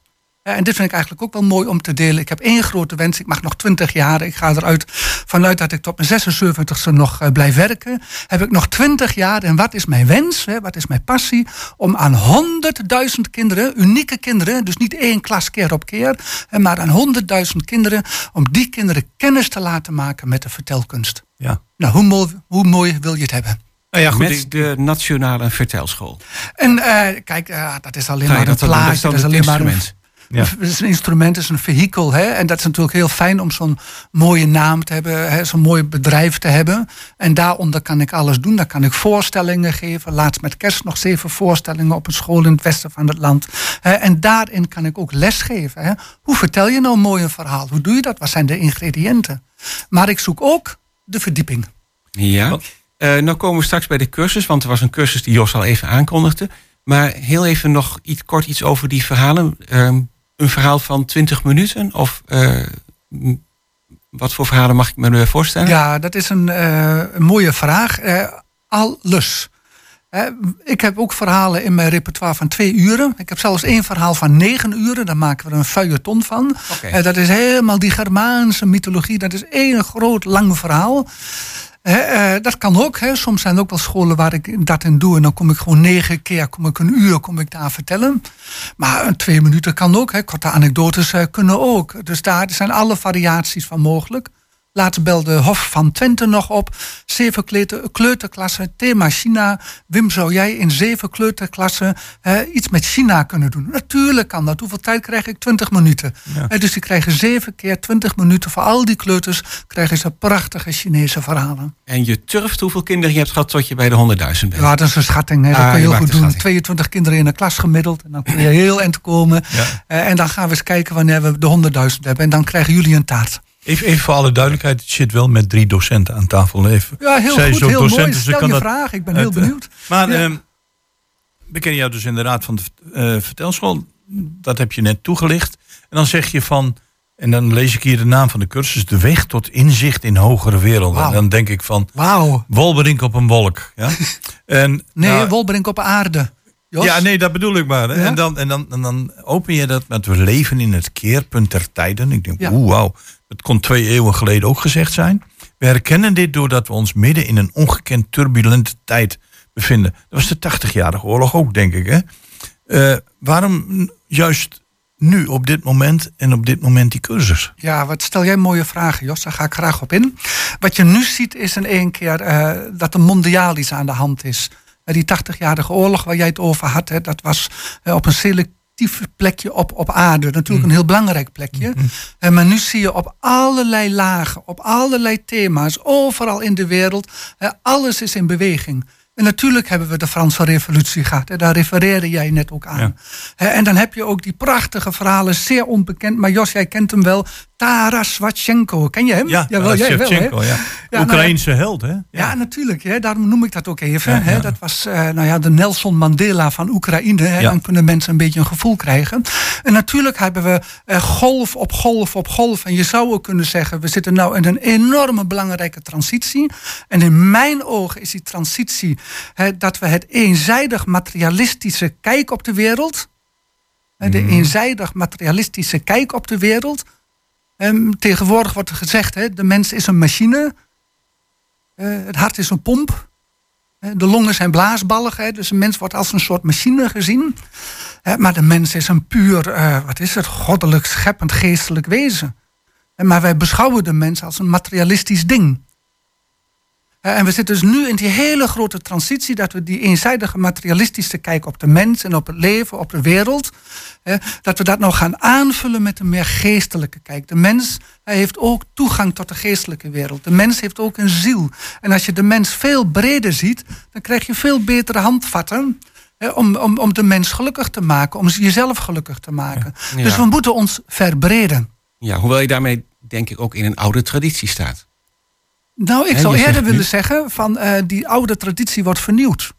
S11: Ja, en dit vind ik eigenlijk ook wel mooi om te delen. Ik heb één grote wens. Ik mag nog 20 jaar. Ik ga eruit vanuit dat ik tot mijn 76ste nog eh, blijf werken. Heb ik nog 20 jaar. En wat is mijn wens? Hè? Wat is mijn passie? Om aan 100.000 kinderen, unieke kinderen, dus niet één klas keer op keer, maar aan 100.000 kinderen, om die kinderen kennis te laten maken met de vertelkunst.
S7: Ja.
S11: Nou, hoe mooi, hoe mooi wil je het hebben?
S7: Nou ja, goed,
S6: Met de Nationale Vertelschool.
S11: En eh, kijk, eh, dat is alleen maar een plaatje. Dat is
S6: het
S11: alleen maar een,
S6: instrument.
S7: Ja.
S11: Het is een instrument, het is een vehikel. Hè? En dat is natuurlijk heel fijn om zo'n mooie naam te hebben, hè? zo'n mooi bedrijf te hebben. En daaronder kan ik alles doen. Daar kan ik voorstellingen geven. Laatst met kerst nog zeven voorstellingen op een school in het westen van het land. Hè? En daarin kan ik ook lesgeven. Hè? Hoe vertel je nou mooi een verhaal? Hoe doe je dat? Wat zijn de ingrediënten? Maar ik zoek ook de verdieping.
S6: Ja. Eh, nou komen we straks bij de cursus, want er was een cursus die Jos al even aankondigde. Maar heel even nog iets, kort iets over die verhalen. Ehm, een verhaal van 20 minuten? Of eh, wat voor verhalen mag ik me voorstellen?
S11: Ja, dat is een, eh, een mooie vraag. Eh, alles. Ik heb ook verhalen in mijn repertoire van twee uren. Ik heb zelfs één verhaal van negen uren. Daar maken we een feuilleton van. Eh, dat is helemaal die Germaanse mythologie. Dat is één groot lang verhaal. Eh, dat kan ook. Hè. Soms zijn er ook wel scholen waar ik dat in doe. En dan kom ik gewoon negen keer, kom ik een uur kom ik daar vertellen. Maar twee minuten kan ook. Hè. Korte anekdotes eh, kunnen ook. Dus daar zijn alle variaties van mogelijk. Laatst belde Hof van Twente nog op. Zeven kleuter- kleuterklassen, thema China. Wim, zou jij in zeven kleuterklassen iets met China kunnen doen? Natuurlijk kan dat. Hoeveel tijd krijg ik? 20 minuten. Dus die krijgen zeven keer 20 minuten. Voor al die kleuters krijgen ze prachtige Chinese verhalen.
S6: En je turft hoeveel kinderen je hebt gehad tot je bij de 100.000 bent?
S11: Ja, dat is een schatting. Hè. Dat
S6: Ah,
S11: kun je heel goed doen.
S6: schatting.
S11: 22 kinderen in een klas gemiddeld. En dan kun je heel eind komen. Eh, en dan gaan we eens kijken wanneer we de 100.000 hebben. En dan krijgen jullie een taart.
S7: Even, even voor alle duidelijkheid, je zit wel met drie docenten aan tafel. Even.
S11: Ja, heel
S7: Zij
S11: goed, heel mooi. Stel
S7: kan
S11: je
S7: dat
S11: vraag, ik ben heel
S7: eh,
S11: benieuwd.
S7: Maar
S11: Ja.
S7: ehm, we kennen jou dus in de raad van de eh, vertelschool. Dat heb je net toegelicht. En dan zeg je van, en dan lees ik hier de naam van de cursus, de weg tot inzicht in hogere werelden. En dan denk ik van,
S11: Wauw.
S7: Wolberink op een wolk. Ja? En,
S11: Nee,
S7: nou,
S11: Wolbrink op aarde. Jos?
S7: ja, nee, dat bedoel ik maar. hè.
S11: Ja?
S7: En, dan, en, dan, en dan open je dat met we leven in het keerpunt der tijden. Ik denk,
S11: Ja.
S7: oeh, wauw. Dat kon twee eeuwen geleden ook gezegd zijn. We herkennen dit doordat we ons midden in een ongekend turbulente tijd bevinden. Dat was de 80-jarige oorlog ook, denk ik. Hè? Eh, waarom juist nu, op dit moment en op dit moment die cursus?
S11: Ja, wat stel jij mooie vragen, Jos. Daar ga ik graag op in. Wat je nu ziet is in één keer eh, dat er mondialisch aan de hand is. Eh, die 80-jarige oorlog waar jij het over had, hè, dat was op een plekje op, op aarde. Natuurlijk een heel belangrijk plekje. Eh, maar nu zie je op allerlei lagen, op allerlei thema's, overal in de wereld, eh, alles is in beweging. En natuurlijk hebben we de Franse revolutie gehad. Hè, daar refereerde jij net ook aan.
S7: Ja.
S11: En dan heb je ook die prachtige verhalen, zeer onbekend. Maar Jos, jij kent hem wel. Taras Shevchenko. Ken je hem?
S7: Ja,
S11: Jawel, jij wel, hè?
S7: Ja.
S11: nou,
S7: Oekraïense held, hè?
S11: Ja, natuurlijk. Hè. Daarom noem ik dat ook even.
S7: Ja,
S11: hè. Dat was eh, nou ja, de Nelson Mandela van Oekraïne. Hè. Dan kunnen mensen een beetje een gevoel krijgen. En natuurlijk hebben we eh, golf op golf op golf. En je zou ook kunnen zeggen, we zitten nou in een enorme belangrijke transitie. En in mijn ogen is die transitie dat we het eenzijdig materialistische kijk op de wereld. De eenzijdig materialistische kijk op de wereld. Ehm, tegenwoordig wordt er gezegd, hè, de mens is een machine. Eh, het hart is een pomp. De longen zijn blaasballig. Dus een mens wordt als een soort machine gezien. Maar de mens is een puur, eh, wat is het, goddelijk, scheppend, geestelijk wezen. Maar wij beschouwen de mens als een materialistisch ding. Eh, en we zitten dus nu in die hele grote transitie dat we die eenzijdige materialistische kijk op de mens en op het leven, op de wereld, dat we dat nou gaan aanvullen met een meer geestelijke kijk. De mens hij heeft ook toegang tot de geestelijke wereld. De mens heeft ook een ziel. En als je de mens veel breder ziet, dan krijg je veel betere handvatten. hè, om, om, om de mens gelukkig te maken, om jezelf gelukkig te maken.
S6: Ja.
S11: Dus we moeten ons verbreden.
S6: Ja, hoewel je daarmee denk ik ook in een oude traditie staat.
S11: Nou, ik zou eerder
S6: zegt
S11: willen zeggen van eh, die oude traditie wordt vernieuwd.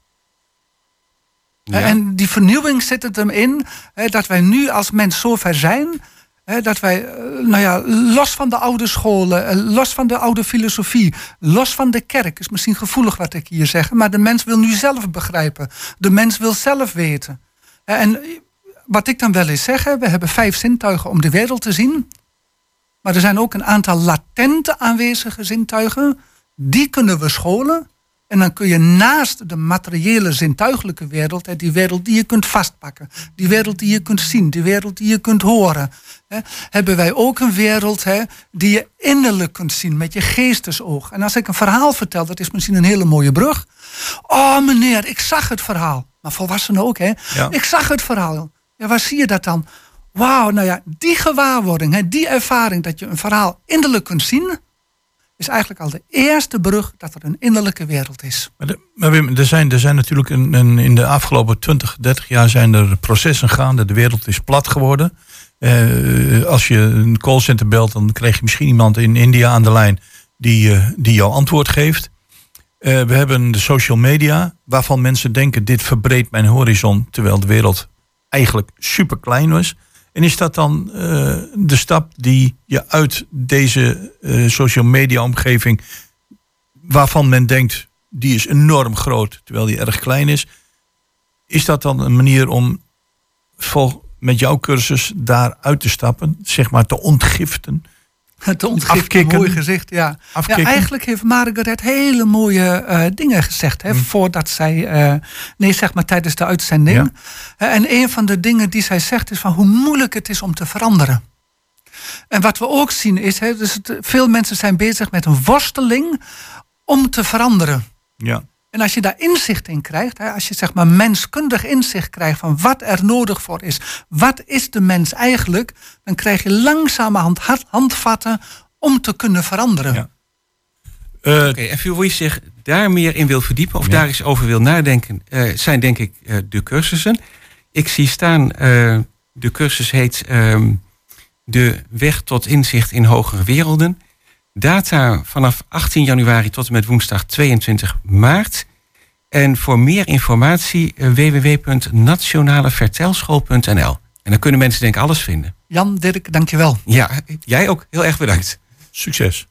S6: Ja.
S11: En die vernieuwing zit het hem in hè, dat wij nu als mens zover zijn. hè, dat wij, eh, nou ja, los van de oude scholen, eh, los van de oude filosofie, los van de kerk, is misschien gevoelig wat ik hier zeg, maar de mens wil nu zelf begrijpen. De mens wil zelf weten. Eh, En wat ik dan wel eens zeg, we hebben vijf zintuigen om de wereld te zien. Maar er zijn ook een aantal latente aanwezige zintuigen. Die kunnen we scholen. En dan kun je naast de materiële zintuigelijke wereld, hè, die wereld die je kunt vastpakken, die wereld die je kunt zien, die wereld die je kunt horen, hebben wij ook een wereld hè, die je innerlijk kunt zien met je geestesoog. En als ik een verhaal vertel, dat is misschien een hele mooie brug. Oh meneer, ik zag het verhaal. Maar volwassenen ook, hè?
S7: Ja.
S11: Ik zag het verhaal. Ja, waar zie je dat dan? Wauw, nou ja, die gewaarwording, hè, die ervaring dat je een verhaal innerlijk kunt zien, is eigenlijk al de eerste brug dat er een innerlijke wereld is.
S7: Maar, de- maar Wim, er zijn, er zijn natuurlijk een, in de afgelopen 20, 30 jaar zijn er processen gaande. De wereld is plat geworden. Eh, als je een callcenter belt, dan krijg je misschien iemand in India aan de lijn die, eh, die jou antwoord geeft. Eh, we hebben de social media, waarvan mensen denken: dit verbreedt mijn horizon, terwijl de wereld eigenlijk super klein was. En is dat dan eh, de stap die je uit deze eh, social media omgeving, waarvan men denkt die is enorm groot, terwijl die erg klein is, is dat dan een manier om vol, met jouw cursus daar uit te stappen, zeg maar te ontgiften?
S11: Te ontgiften,
S7: Afkicken.
S11: mooi gezicht, ja. ja. Eigenlijk heeft Margaret hele mooie eh, dingen gezegd, hè, voordat zij, eh, nee zeg maar tijdens de uitzending. Eh, en een van de dingen die zij zegt is van hoe moeilijk het is om te veranderen. En wat we ook zien is, hè, dus het- veel mensen zijn bezig met een worsteling om te veranderen.
S7: Ja.
S11: En als je daar inzicht in krijgt, hè, als je zeg maar menskundig inzicht krijgt van wat er nodig voor is, wat is de mens eigenlijk, dan krijg je langzamerhand hand- handvatten om te kunnen veranderen.
S7: Ja.
S6: Oké, en voor wie zich daar meer in wil verdiepen of
S7: Ja.
S6: daar eens over wil nadenken, eh, zijn denk ik eh, de cursussen. Ik zie staan, eh, de cursus heet ehm, De Weg tot Inzicht in Hogere Werelden. Data vanaf 18 januari tot en met woensdag 22 maart. En voor meer informatie eh, www.nationalevertelschool.nl. En dan kunnen mensen denk ik alles vinden.
S11: Jan, Dirk, dankjewel.
S6: Ja, jij ook. Heel erg bedankt.
S7: Succes.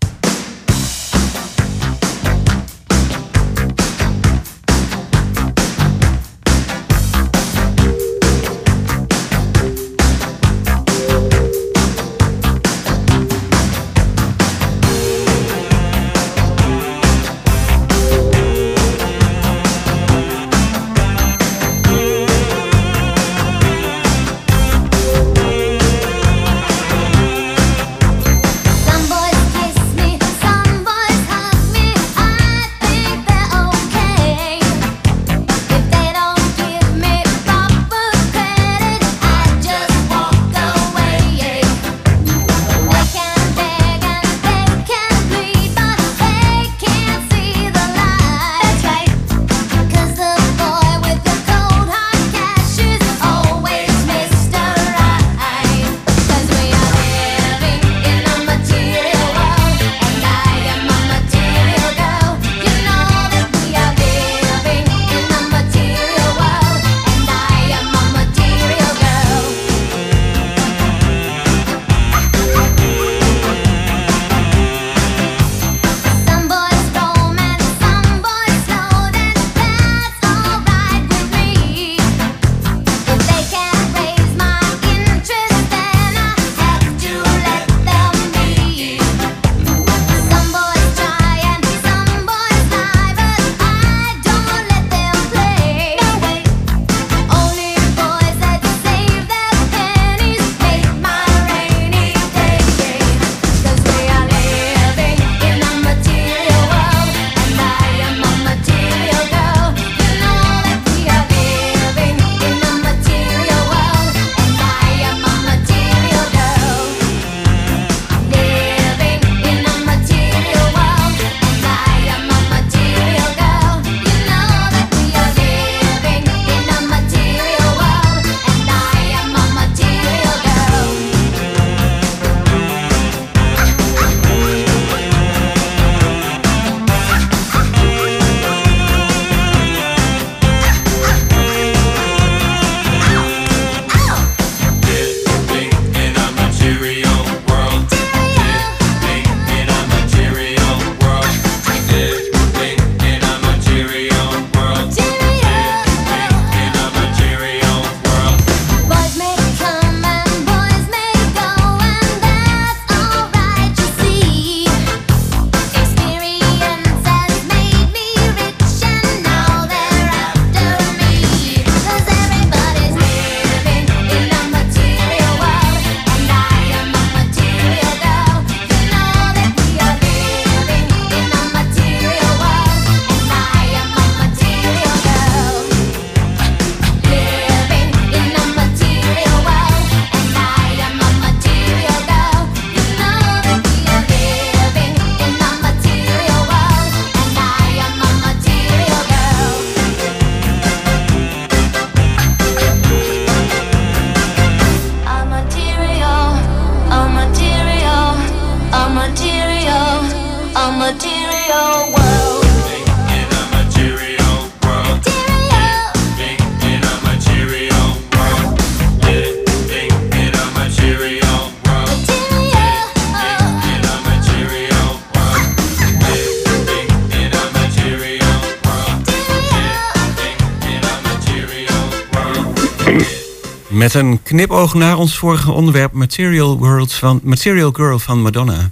S6: Een knipoog naar ons vorige onderwerp Material, World van, Material Girl van Madonna.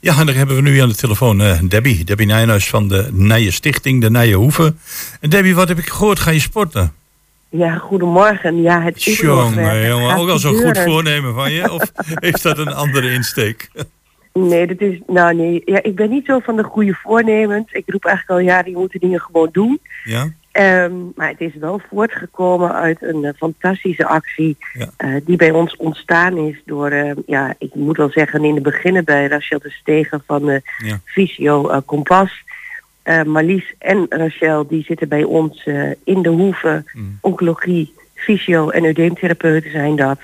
S7: Ja, en daar hebben we nu aan de telefoon eh, Debbie. Debbie Nijnhuis van de Nije Stichting, de Nije Hoeve. En Debbie, wat heb ik gehoord? Ga je sporten?
S12: Ja, goedemorgen. Ja, het is nog
S7: Jongen,
S12: werk.
S7: jongen, ook al zo'n goed voornemen van je? Of heeft dat een andere insteek?
S12: Nee, dat is, nou nee, ja, ik ben niet zo van de goede voornemens. Ik roep eigenlijk al jaren, je moet de dingen gewoon doen.
S7: Ja?
S12: Ehm, maar het is wel voortgekomen uit een eh, fantastische actie
S7: Ja.
S12: eh, die bij ons ontstaan is door, eh, ja, ik moet wel zeggen in de beginnen bij Rachel de Stegen van eh
S7: Ja.
S12: Visio Kompas. Marlies en Rachel die zitten bij ons in de hoeve, oncologie, fysio en eudeemtherapeuten zijn dat.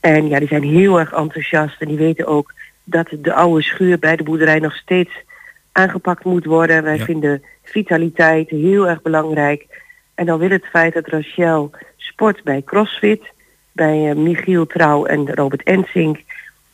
S12: En ja, die zijn heel erg enthousiast en die weten ook dat de oude schuur bij de boerderij nog steeds aangepakt moet worden. Wij
S13: Ja.
S12: vinden vitaliteit heel erg belangrijk. En dan wil het feit dat Rachel sport bij CrossFit, bij eh, Michiel Trouw en Robert Ensink.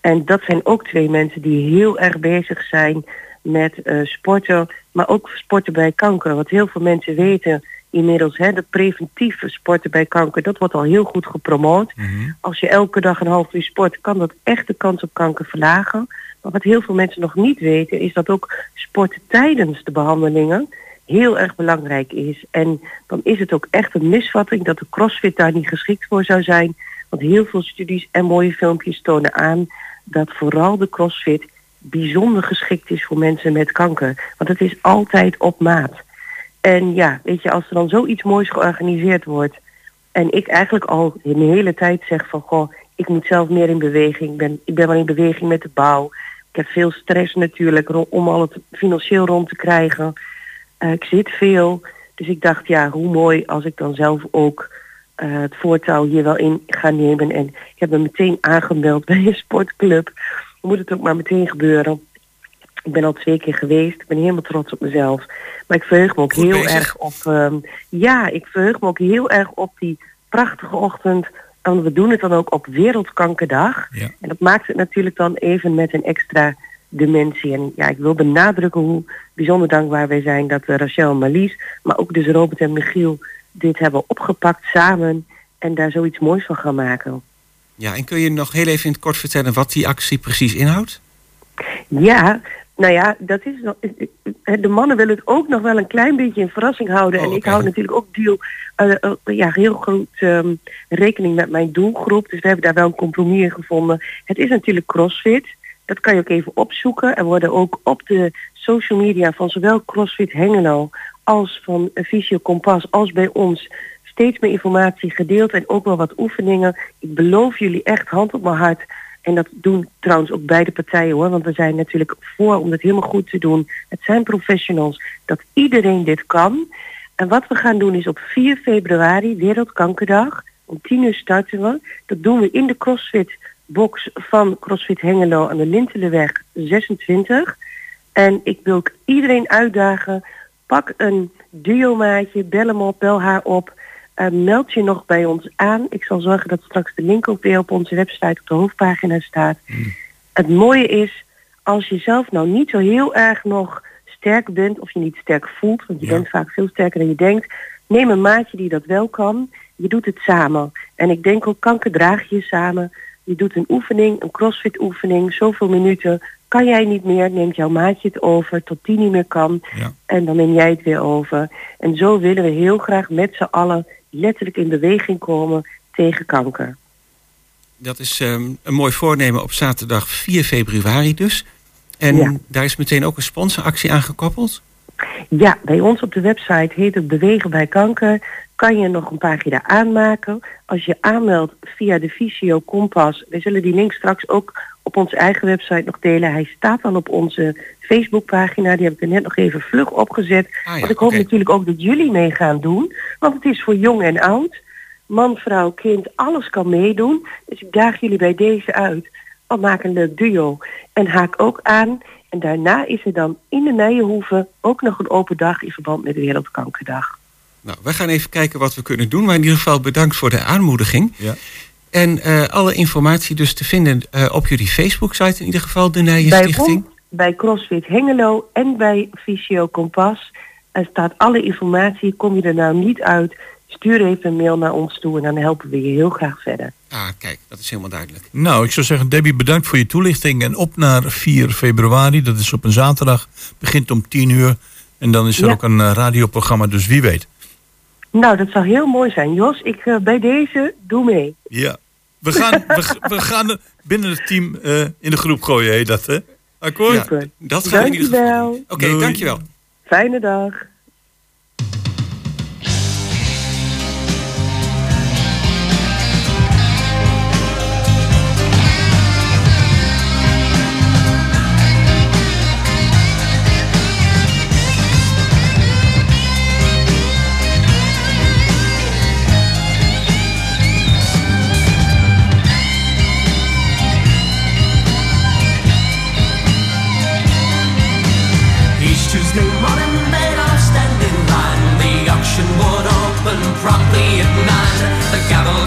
S12: En dat zijn ook twee mensen die heel erg bezig zijn met eh, sporten, maar ook sporten bij kanker. Want heel veel mensen weten inmiddels, hè, de preventieve sporten bij kanker, dat wordt al heel goed gepromoot. Als je elke dag een half uur sport, kan dat echt de kans op kanker verlagen. Maar wat heel veel mensen nog niet weten, is dat ook sport tijdens de behandelingen heel erg belangrijk is. En dan is het ook echt een misvatting dat de crossfit daar niet geschikt voor zou zijn. Want heel veel studies en mooie filmpjes tonen aan dat vooral de crossfit bijzonder geschikt is voor mensen met kanker. Want het is altijd op maat. En ja, weet je, als er dan zoiets moois georganiseerd wordt en ik eigenlijk al de hele tijd zeg van goh, ik moet zelf meer in beweging. Ik ben, ik ben wel in beweging met de bouw. Ik heb veel stress natuurlijk om al het financieel rond te krijgen. Eh, ik zit veel. Dus ik dacht, ja, hoe mooi als ik dan zelf ook eh, het voortouw hier wel in ga nemen. En ik heb me meteen aangemeld bij een sportclub. Moet het ook maar meteen gebeuren. Ik ben al twee keer geweest. Ik ben helemaal trots op mezelf. Maar ik verheug me ook
S6: Goed
S12: heel
S6: bezig.
S12: erg op... ehm, ja, ik verheug me ook heel erg op die prachtige ochtend. En we doen het dan ook op Wereldkankerdag. En dat maakt het natuurlijk dan even met een extra dimensie. En ja, ik wil benadrukken hoe bijzonder dankbaar wij zijn dat eh, Rachel en Marlies, maar ook dus Robert en Michiel dit hebben opgepakt samen en daar zoiets moois van gaan maken.
S6: Ja, en kun je nog heel even in het kort vertellen wat die actie precies inhoudt?
S12: Ja, nou ja, dat is nog, eh, de mannen willen het ook nog wel een klein beetje in verrassing houden. en ik hou natuurlijk ook deel, eh, eh, ja, heel goed ehm, rekening met mijn doelgroep. Dus we hebben daar wel een compromis in gevonden. Het is natuurlijk CrossFit. Dat kan je ook even opzoeken. Er worden ook op de social media van zowel CrossFit Hengelo als van eh, Visio Kompas als bij ons steeds meer informatie gedeeld en ook wel wat oefeningen. Ik beloof jullie echt hand op mijn hart. En dat doen trouwens ook beide partijen hoor. Want we zijn natuurlijk voor om het helemaal goed te doen. Het zijn professionals dat iedereen dit kan. En wat we gaan doen is op 4 februari, Wereldkankerdag. Om 10 uur starten we. Dat doen we in de CrossFit box van CrossFit Hengelo aan de Lintelenweg 26. En ik wil ook iedereen uitdagen. Pak een duomaatje, bel hem op, bel haar op. Eh, meld je nog bij ons aan. Ik zal zorgen dat straks de link ook weer op onze website op de hoofdpagina staat. Het mooie is, als je zelf nou niet zo heel erg nog sterk bent of je niet sterk voelt, want je bent vaak veel sterker dan je denkt, neem een maatje die dat wel kan. Je doet het samen. En ik denk ook kanker draag je samen. Je doet een oefening, een crossfit oefening, zoveel minuten. Kan jij niet meer, neemt jouw maatje het over tot die niet meer kan. En dan neem jij het weer over. En zo willen we heel graag met z'n allen letterlijk in beweging komen tegen kanker.
S6: Dat is ehm, een mooi voornemen op zaterdag 4 februari dus. En daar is meteen ook een sponsoractie aan gekoppeld.
S12: Ja, bij ons op de website heet het Bewegen bij Kanker. Kan je nog een pagina aanmaken. Als je aanmeldt via de Visio Kompas. We zullen die link straks ook op onze eigen website nog delen. Hij staat al op onze Facebookpagina. Die heb ik er net nog even vlug opgezet.
S6: Ah,
S12: Want ik hoop natuurlijk ook dat jullie mee gaan doen. Want het is voor jong en oud. Man, vrouw, kind, alles kan meedoen. Dus ik daag jullie bij deze uit. Al maak een leuk duo. En haak ook aan.
S14: En daarna is er dan in de Nijenhoeve ook nog een open dag in verband met de Wereldkankerdag.
S6: Nou, we gaan even kijken wat we kunnen doen. Maar in ieder geval bedankt voor de aanmoediging.
S7: Ja.
S6: En eh, alle informatie dus te vinden eh, op jullie Facebook-site in ieder geval, de Nijen
S14: bij
S6: Stichting.
S14: Bij CrossFit Hengelo en bij Visio Kompas er staat alle informatie. Kom je er nou niet uit, stuur even een mail naar ons toe en dan helpen we je heel graag verder.
S6: Ah, kijk, dat is helemaal duidelijk.
S7: Nou, ik zou zeggen, Debbie, bedankt voor je toelichting. En op naar 4 februari, dat is op een zaterdag, begint om 10 uur. En dan is er ook een eh, radioprogramma, dus wie weet.
S14: Nou, dat zou heel mooi zijn. Jos, ik bij deze doe mee.
S7: Ja, we gaan, we, we gaan binnen het team uh, in de groep gooien, heet dat, hè? Akkoord?
S6: Ja, dat gaat in ieder geval. Oké, dankjewel.
S14: Fijne dag.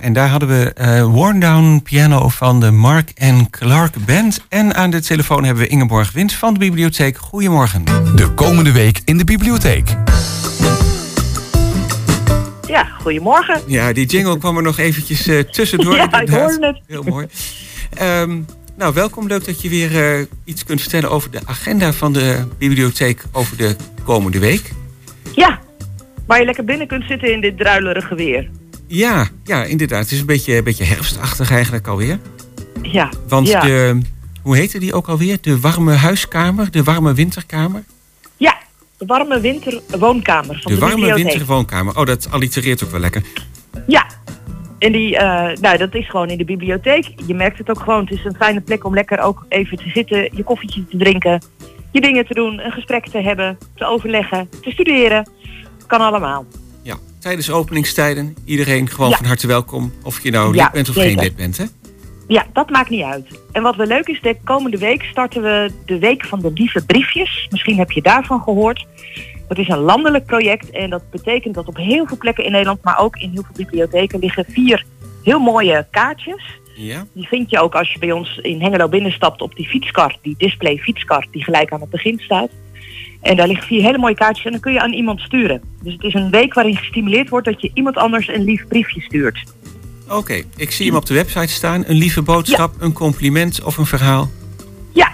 S6: En daar hadden we uh, Worn Down Piano van de Mark en Clark Band. En aan de telefoon hebben we Ingeborg Wint van de bibliotheek. Goedemorgen.
S2: De komende week in de bibliotheek.
S13: Ja, goedemorgen.
S6: Ja, die jingle kwam er nog eventjes uh, tussendoor.
S13: ja, ik hoorde het.
S6: Heel mooi. Ehm, nou, welkom. Leuk dat je weer eh, iets kunt vertellen over de agenda van de bibliotheek over de komende week.
S13: Ja, waar je lekker binnen kunt zitten in dit druilerige weer.
S6: Ja, ja inderdaad. Het is een beetje, een beetje herfstachtig eigenlijk alweer.
S13: Ja.
S6: Want
S13: ja.
S6: de, hoe heette die ook alweer? De warme huiskamer, de warme winterkamer?
S13: Ja, de warme winterwoonkamer van
S6: de
S13: de,
S6: warme winterwoonkamer. Oh, dat allitereert ook wel lekker.
S13: Ja. En die, eh, nou, dat is gewoon in de bibliotheek. Je merkt het ook gewoon. Het is een fijne plek om lekker ook even te zitten, je koffietje te drinken, je dingen te doen, een gesprek te hebben, te overleggen, te studeren. Kan allemaal.
S6: Tijdens openingstijden. Iedereen gewoon
S13: Ja.
S6: van harte welkom. Of je nou
S13: Ja,
S6: lid bent of geen lid bent, hè?
S13: Ja, dat maakt niet uit. En wat wel leuk is, de komende week starten we de Week van de Lieve Briefjes. Misschien heb je daarvan gehoord. Dat is een landelijk project en dat betekent dat op heel veel plekken in Nederland, maar ook in heel veel bibliotheken, liggen vier heel mooie kaartjes.
S6: Ja.
S13: Die vind je ook als je bij ons in Hengelo binnenstapt op die fietskar, die display fietskar die gelijk aan het begin staat. En daar liggen vier hele mooie kaartjes en dan kun je aan iemand sturen. Dus het is een week waarin gestimuleerd wordt dat je iemand anders een lief briefje stuurt.
S6: Oké, ik zie hem op de website staan. Een lieve boodschap, een compliment of een verhaal.
S13: Ja,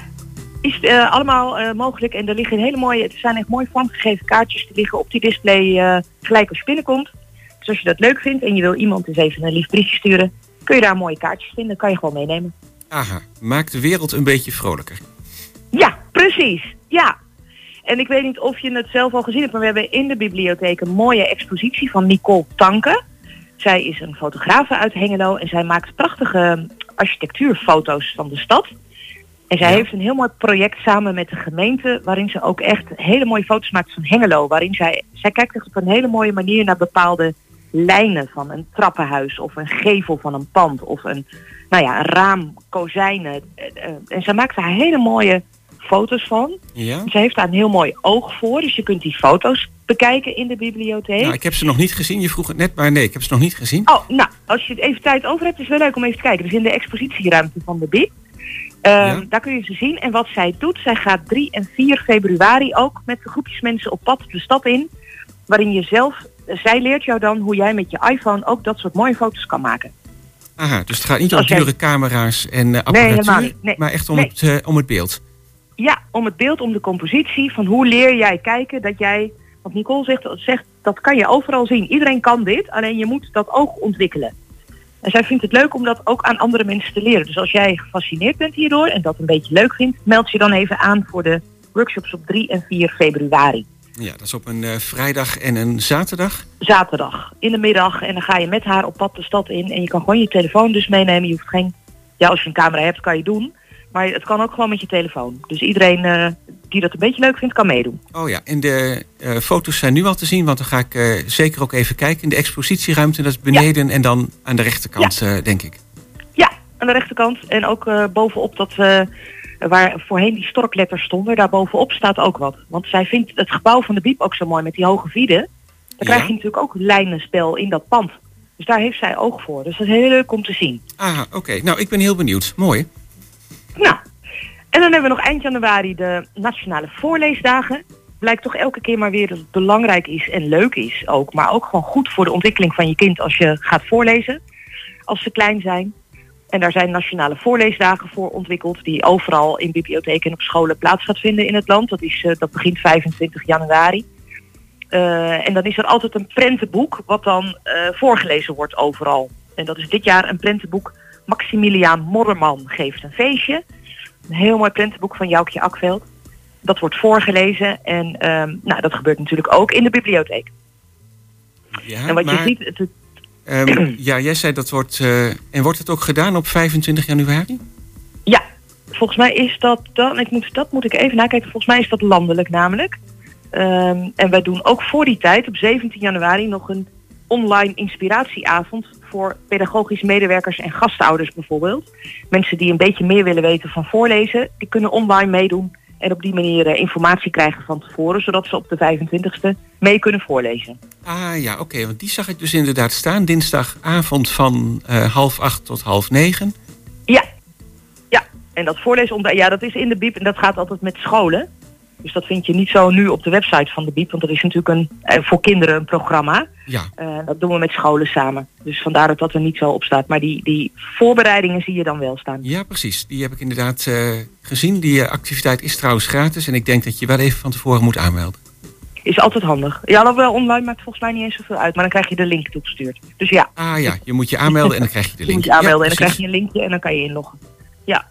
S13: is eh, allemaal eh, mogelijk. En er liggen hele mooie, er zijn echt mooi vormgegeven kaartjes die liggen op die display eh, gelijk als je binnenkomt. Dus als je dat leuk vindt en je wil iemand eens even een lief briefje sturen, kun je daar mooie kaartjes vinden. kan je gewoon meenemen.
S6: Aha, maakt de wereld een beetje vrolijker.
S13: Ja, precies. Ja. En ik weet niet of je het zelf al gezien hebt, maar we hebben in de bibliotheek een mooie expositie van Nicole Tanke. Zij is een fotografe uit Hengelo en zij maakt prachtige architectuurfoto's van de stad. En zij heeft een heel mooi project samen met de gemeente, waarin ze ook echt hele mooie foto's maakt van Hengelo. Waarin zij, zij kijkt echt op een hele mooie manier naar bepaalde lijnen van een trappenhuis of een gevel van een pand of een, nou ja, een raam, kozijnen. Eh, eh, En zij maakt daar hele mooie foto's van.
S6: Ja?
S13: Ze heeft daar een heel mooi oog voor, dus je kunt die foto's bekijken in de bibliotheek.
S6: Nou, ik heb ze nog niet gezien. Je vroeg het net, maar nee, ik heb ze nog niet gezien.
S13: Oh, nou, als je het even tijd over hebt, is het wel leuk om even te kijken. Dus in de expositieruimte van de BIB. Ehm, Daar kun je ze zien. En wat zij doet, zij gaat 3 en 4 februari ook met de groepjes mensen op pad de stad in. Waarin je zelf, eh, zij leert jou dan hoe jij met je iPhone ook dat soort mooie foto's kan maken.
S6: Aha, dus het gaat niet om dure camera's en
S13: Nee,
S6: apparatuur,
S13: helemaal niet. Nee.
S6: maar echt om,
S13: Nee.
S6: het, eh, om het beeld.
S13: Ja, om het beeld, om de compositie, van hoe leer jij kijken dat jij, wat Nicole zegt, zegt, dat kan je overal zien. Iedereen kan dit, alleen je moet dat oog ontwikkelen. En zij vindt het leuk om dat ook aan andere mensen te leren. Dus als jij gefascineerd bent hierdoor en dat een beetje leuk vindt, meld je dan even aan voor de workshops op 3 en 4 februari.
S6: Ja, dat is op een eh, vrijdag en een zaterdag.
S13: Zaterdag, in de middag. En dan ga je met haar op pad de stad in. En je kan gewoon je telefoon dus meenemen. Je hoeft geen, ja als je een camera hebt kan je doen. Maar het kan ook gewoon met je telefoon. Dus iedereen eh, die dat een beetje leuk vindt kan meedoen.
S6: Oh ja, en de eh, foto's zijn nu al te zien, want dan ga ik eh, zeker ook even kijken in de expositieruimte. Dat is beneden en dan aan de rechterkant, denk ik.
S13: Ja, aan de rechterkant. En ook bovenop dat, waar voorheen die storkletters stonden, daar bovenop staat ook wat. Want zij vindt het gebouw van de Biep ook zo mooi met die hoge vieden. Dan krijg je natuurlijk ook lijnenspel in dat pand. Dus daar heeft zij oog voor. Dus dat is heel leuk om te zien.
S6: Ah, oké. Nou, ik ben heel benieuwd. Mooi.
S13: Nou, en dan hebben we nog eind januari de Nationale Voorleesdagen. Blijkt toch elke keer maar weer dat het belangrijk is en leuk is ook. Maar ook gewoon goed voor de ontwikkeling van je kind als je gaat voorlezen. Als ze klein zijn. En daar zijn nationale voorleesdagen voor ontwikkeld. Die overal in bibliotheken en op scholen plaats gaat vinden in het land. Dat, is, eh, dat begint 25 januari. Eh, en dan is er altijd een prentenboek wat dan eh, voorgelezen wordt overal. En dat is dit jaar een prentenboek Maximiliaan Modderman geeft een feestje. Een heel mooi prentenboek van Joukje Akveld. Dat wordt voorgelezen en ehm, nou, dat gebeurt natuurlijk ook in de bibliotheek.
S6: Ja,
S13: en wat
S6: maar,
S13: je ziet, het, het-
S6: ehm, ja, jij zei dat wordt... eh, en wordt het ook gedaan op 25 januari?
S13: ja, volgens mij is dat dan, ik moet, dat moet ik even nakijken, volgens mij is dat landelijk namelijk. Ehm, en wij doen ook voor die tijd, op 17 januari, nog een online inspiratieavond voor pedagogisch medewerkers en gastouders bijvoorbeeld. Mensen die een beetje meer willen weten van voorlezen, die kunnen online meedoen en op die manier eh, informatie krijgen van tevoren, zodat ze op de 25e mee kunnen voorlezen.
S6: Ah ja, oké. want die zag ik dus inderdaad staan. Dinsdagavond van eh, half acht tot half negen.
S13: Ja, ja. En dat voorlezen, ja, dat is in de bieb en dat gaat altijd met scholen. Dus dat vind je niet zo nu op de website van de BIEB, want dat is natuurlijk een, eh, voor kinderen een programma.
S6: Ja.
S13: Eh, dat doen we met scholen samen. Dus vandaar dat dat er niet zo op staat. Maar die, die voorbereidingen zie je dan wel staan.
S6: Ja, precies. Die heb ik inderdaad eh, gezien. Die activiteit is trouwens gratis. En ik denk dat je wel even van tevoren moet aanmelden.
S13: Is altijd handig. Ja, dat wel online maakt volgens mij niet eens zoveel uit. Maar dan krijg je de link toegestuurd. Dus ja,
S6: Ah ja, je moet je aanmelden en dan krijg je de
S13: je
S6: link.
S13: moet je aanmelden
S6: Ja,
S13: en dan krijg je een linkje en dan kan je inloggen. Ja,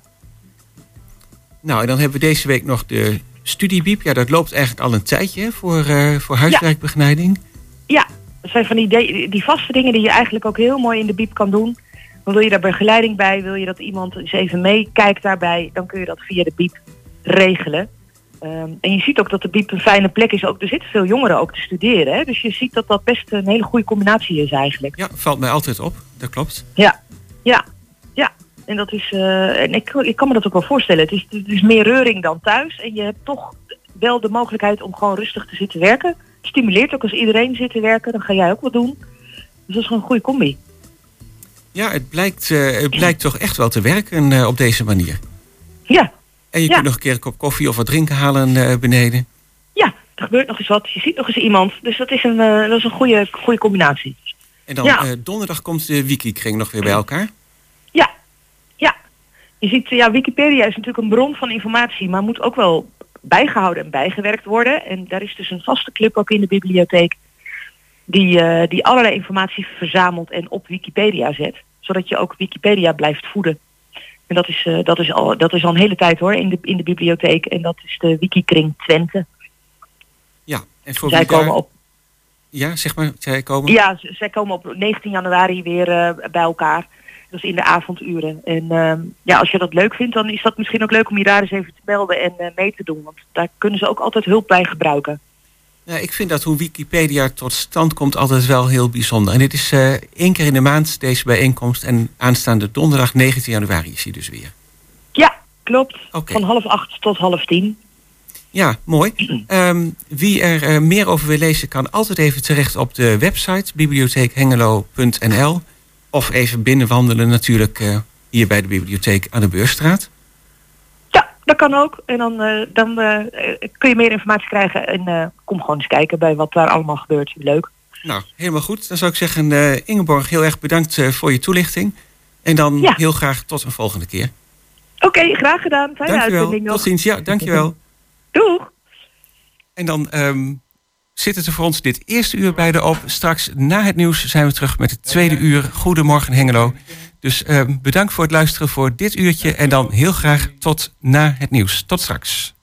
S6: Nou, en dan hebben we deze week nog de studiebiep. Ja, dat loopt eigenlijk al een tijdje voor, eh, voor huiswerkbegeleiding.
S13: ja. dat zijn van die, de- die vaste dingen die je eigenlijk ook heel mooi in de biep kan doen. Dan wil je daar begeleiding bij, wil je dat iemand eens even meekijkt daarbij, dan kun je dat via de biep regelen. Ehm, en je ziet ook dat de biep een fijne plek is. Ook, er zitten veel jongeren ook te studeren. Hè? Dus je ziet dat dat best een hele goede combinatie is eigenlijk.
S6: Ja, valt mij altijd op. Dat klopt.
S13: Ja, ja, ja. En dat is, eh, en ik, ik kan me dat ook wel voorstellen. Het is, het is meer reuring dan thuis. En je hebt toch wel de mogelijkheid om gewoon rustig te zitten werken. Stimuleert ook als iedereen zit te werken, dan ga jij ook wat doen. Dus dat is gewoon een goede combi.
S6: Ja, het blijkt, eh, het blijkt toch echt wel te werken eh, op deze manier.
S13: Ja.
S6: En je
S13: Ja.
S6: kunt nog een keer een kop koffie of wat drinken halen beneden.
S13: Ja, er gebeurt nog eens wat. Je ziet nog eens iemand. Dus dat is een, dat is een goede, goede combinatie.
S6: En dan
S13: Ja.
S6: donderdag komt de Wiki-kring nog weer bij elkaar.
S13: Ja. Je ziet, ja, Wikipedia is natuurlijk een bron van informatie, maar moet ook wel bijgehouden en bijgewerkt worden. En daar is dus een vaste club ook in de bibliotheek die, eh, die allerlei informatie verzamelt en op Wikipedia zet. Zodat je ook Wikipedia blijft voeden. En dat is, eh, dat is, al, dat is al een hele tijd hoor, in de, in de bibliotheek. En dat is de Wikikring Twente.
S6: Ja, en voor
S13: Zij
S6: daar-
S13: komen op
S6: Ja, zeg maar, zij komen.
S13: Ja, zij komen op 19 januari weer eh, bij elkaar. Dat is in de avonduren. En ehm, ja, als je dat leuk vindt, dan is dat misschien ook leuk om je daar eens even te melden en eh, mee te doen. Want daar kunnen ze ook altijd hulp bij gebruiken.
S6: Ja, ik vind dat hoe Wikipedia tot stand komt altijd wel heel bijzonder. En dit is eh, één keer in de maand deze bijeenkomst. En aanstaande donderdag 19 januari is hij dus weer.
S13: Ja, klopt. Van half acht tot half tien.
S6: Ja, mooi. Ehm, wie er eh, meer over wil lezen, kan altijd even terecht op de website bibliotheekhengelo.nl. Of even binnenwandelen natuurlijk eh, hier bij de bibliotheek aan de Beurstraat.
S13: Dat kan ook. En dan, eh, dan eh, kun je meer informatie krijgen. En kom gewoon eens kijken bij wat daar allemaal gebeurt. Leuk.
S6: Nou, helemaal goed. Dan zou ik zeggen, Ingeborg, heel erg bedankt voor je toelichting. En dan
S13: Ja.
S6: heel graag tot een volgende keer.
S13: Oké, graag gedaan. Fijne
S6: Dankjewel.
S13: uitzending nog.
S6: Tot ziens. Ja, dankjewel.
S13: Doeg.
S6: En dan ehm, zit het er voor ons dit eerste uur bij de op. Straks na het nieuws zijn we terug met het tweede uur. Goedemorgen Hengelo. Dus ehm, bedankt voor het luisteren voor dit uurtje. En dan heel graag tot na het nieuws. Tot straks.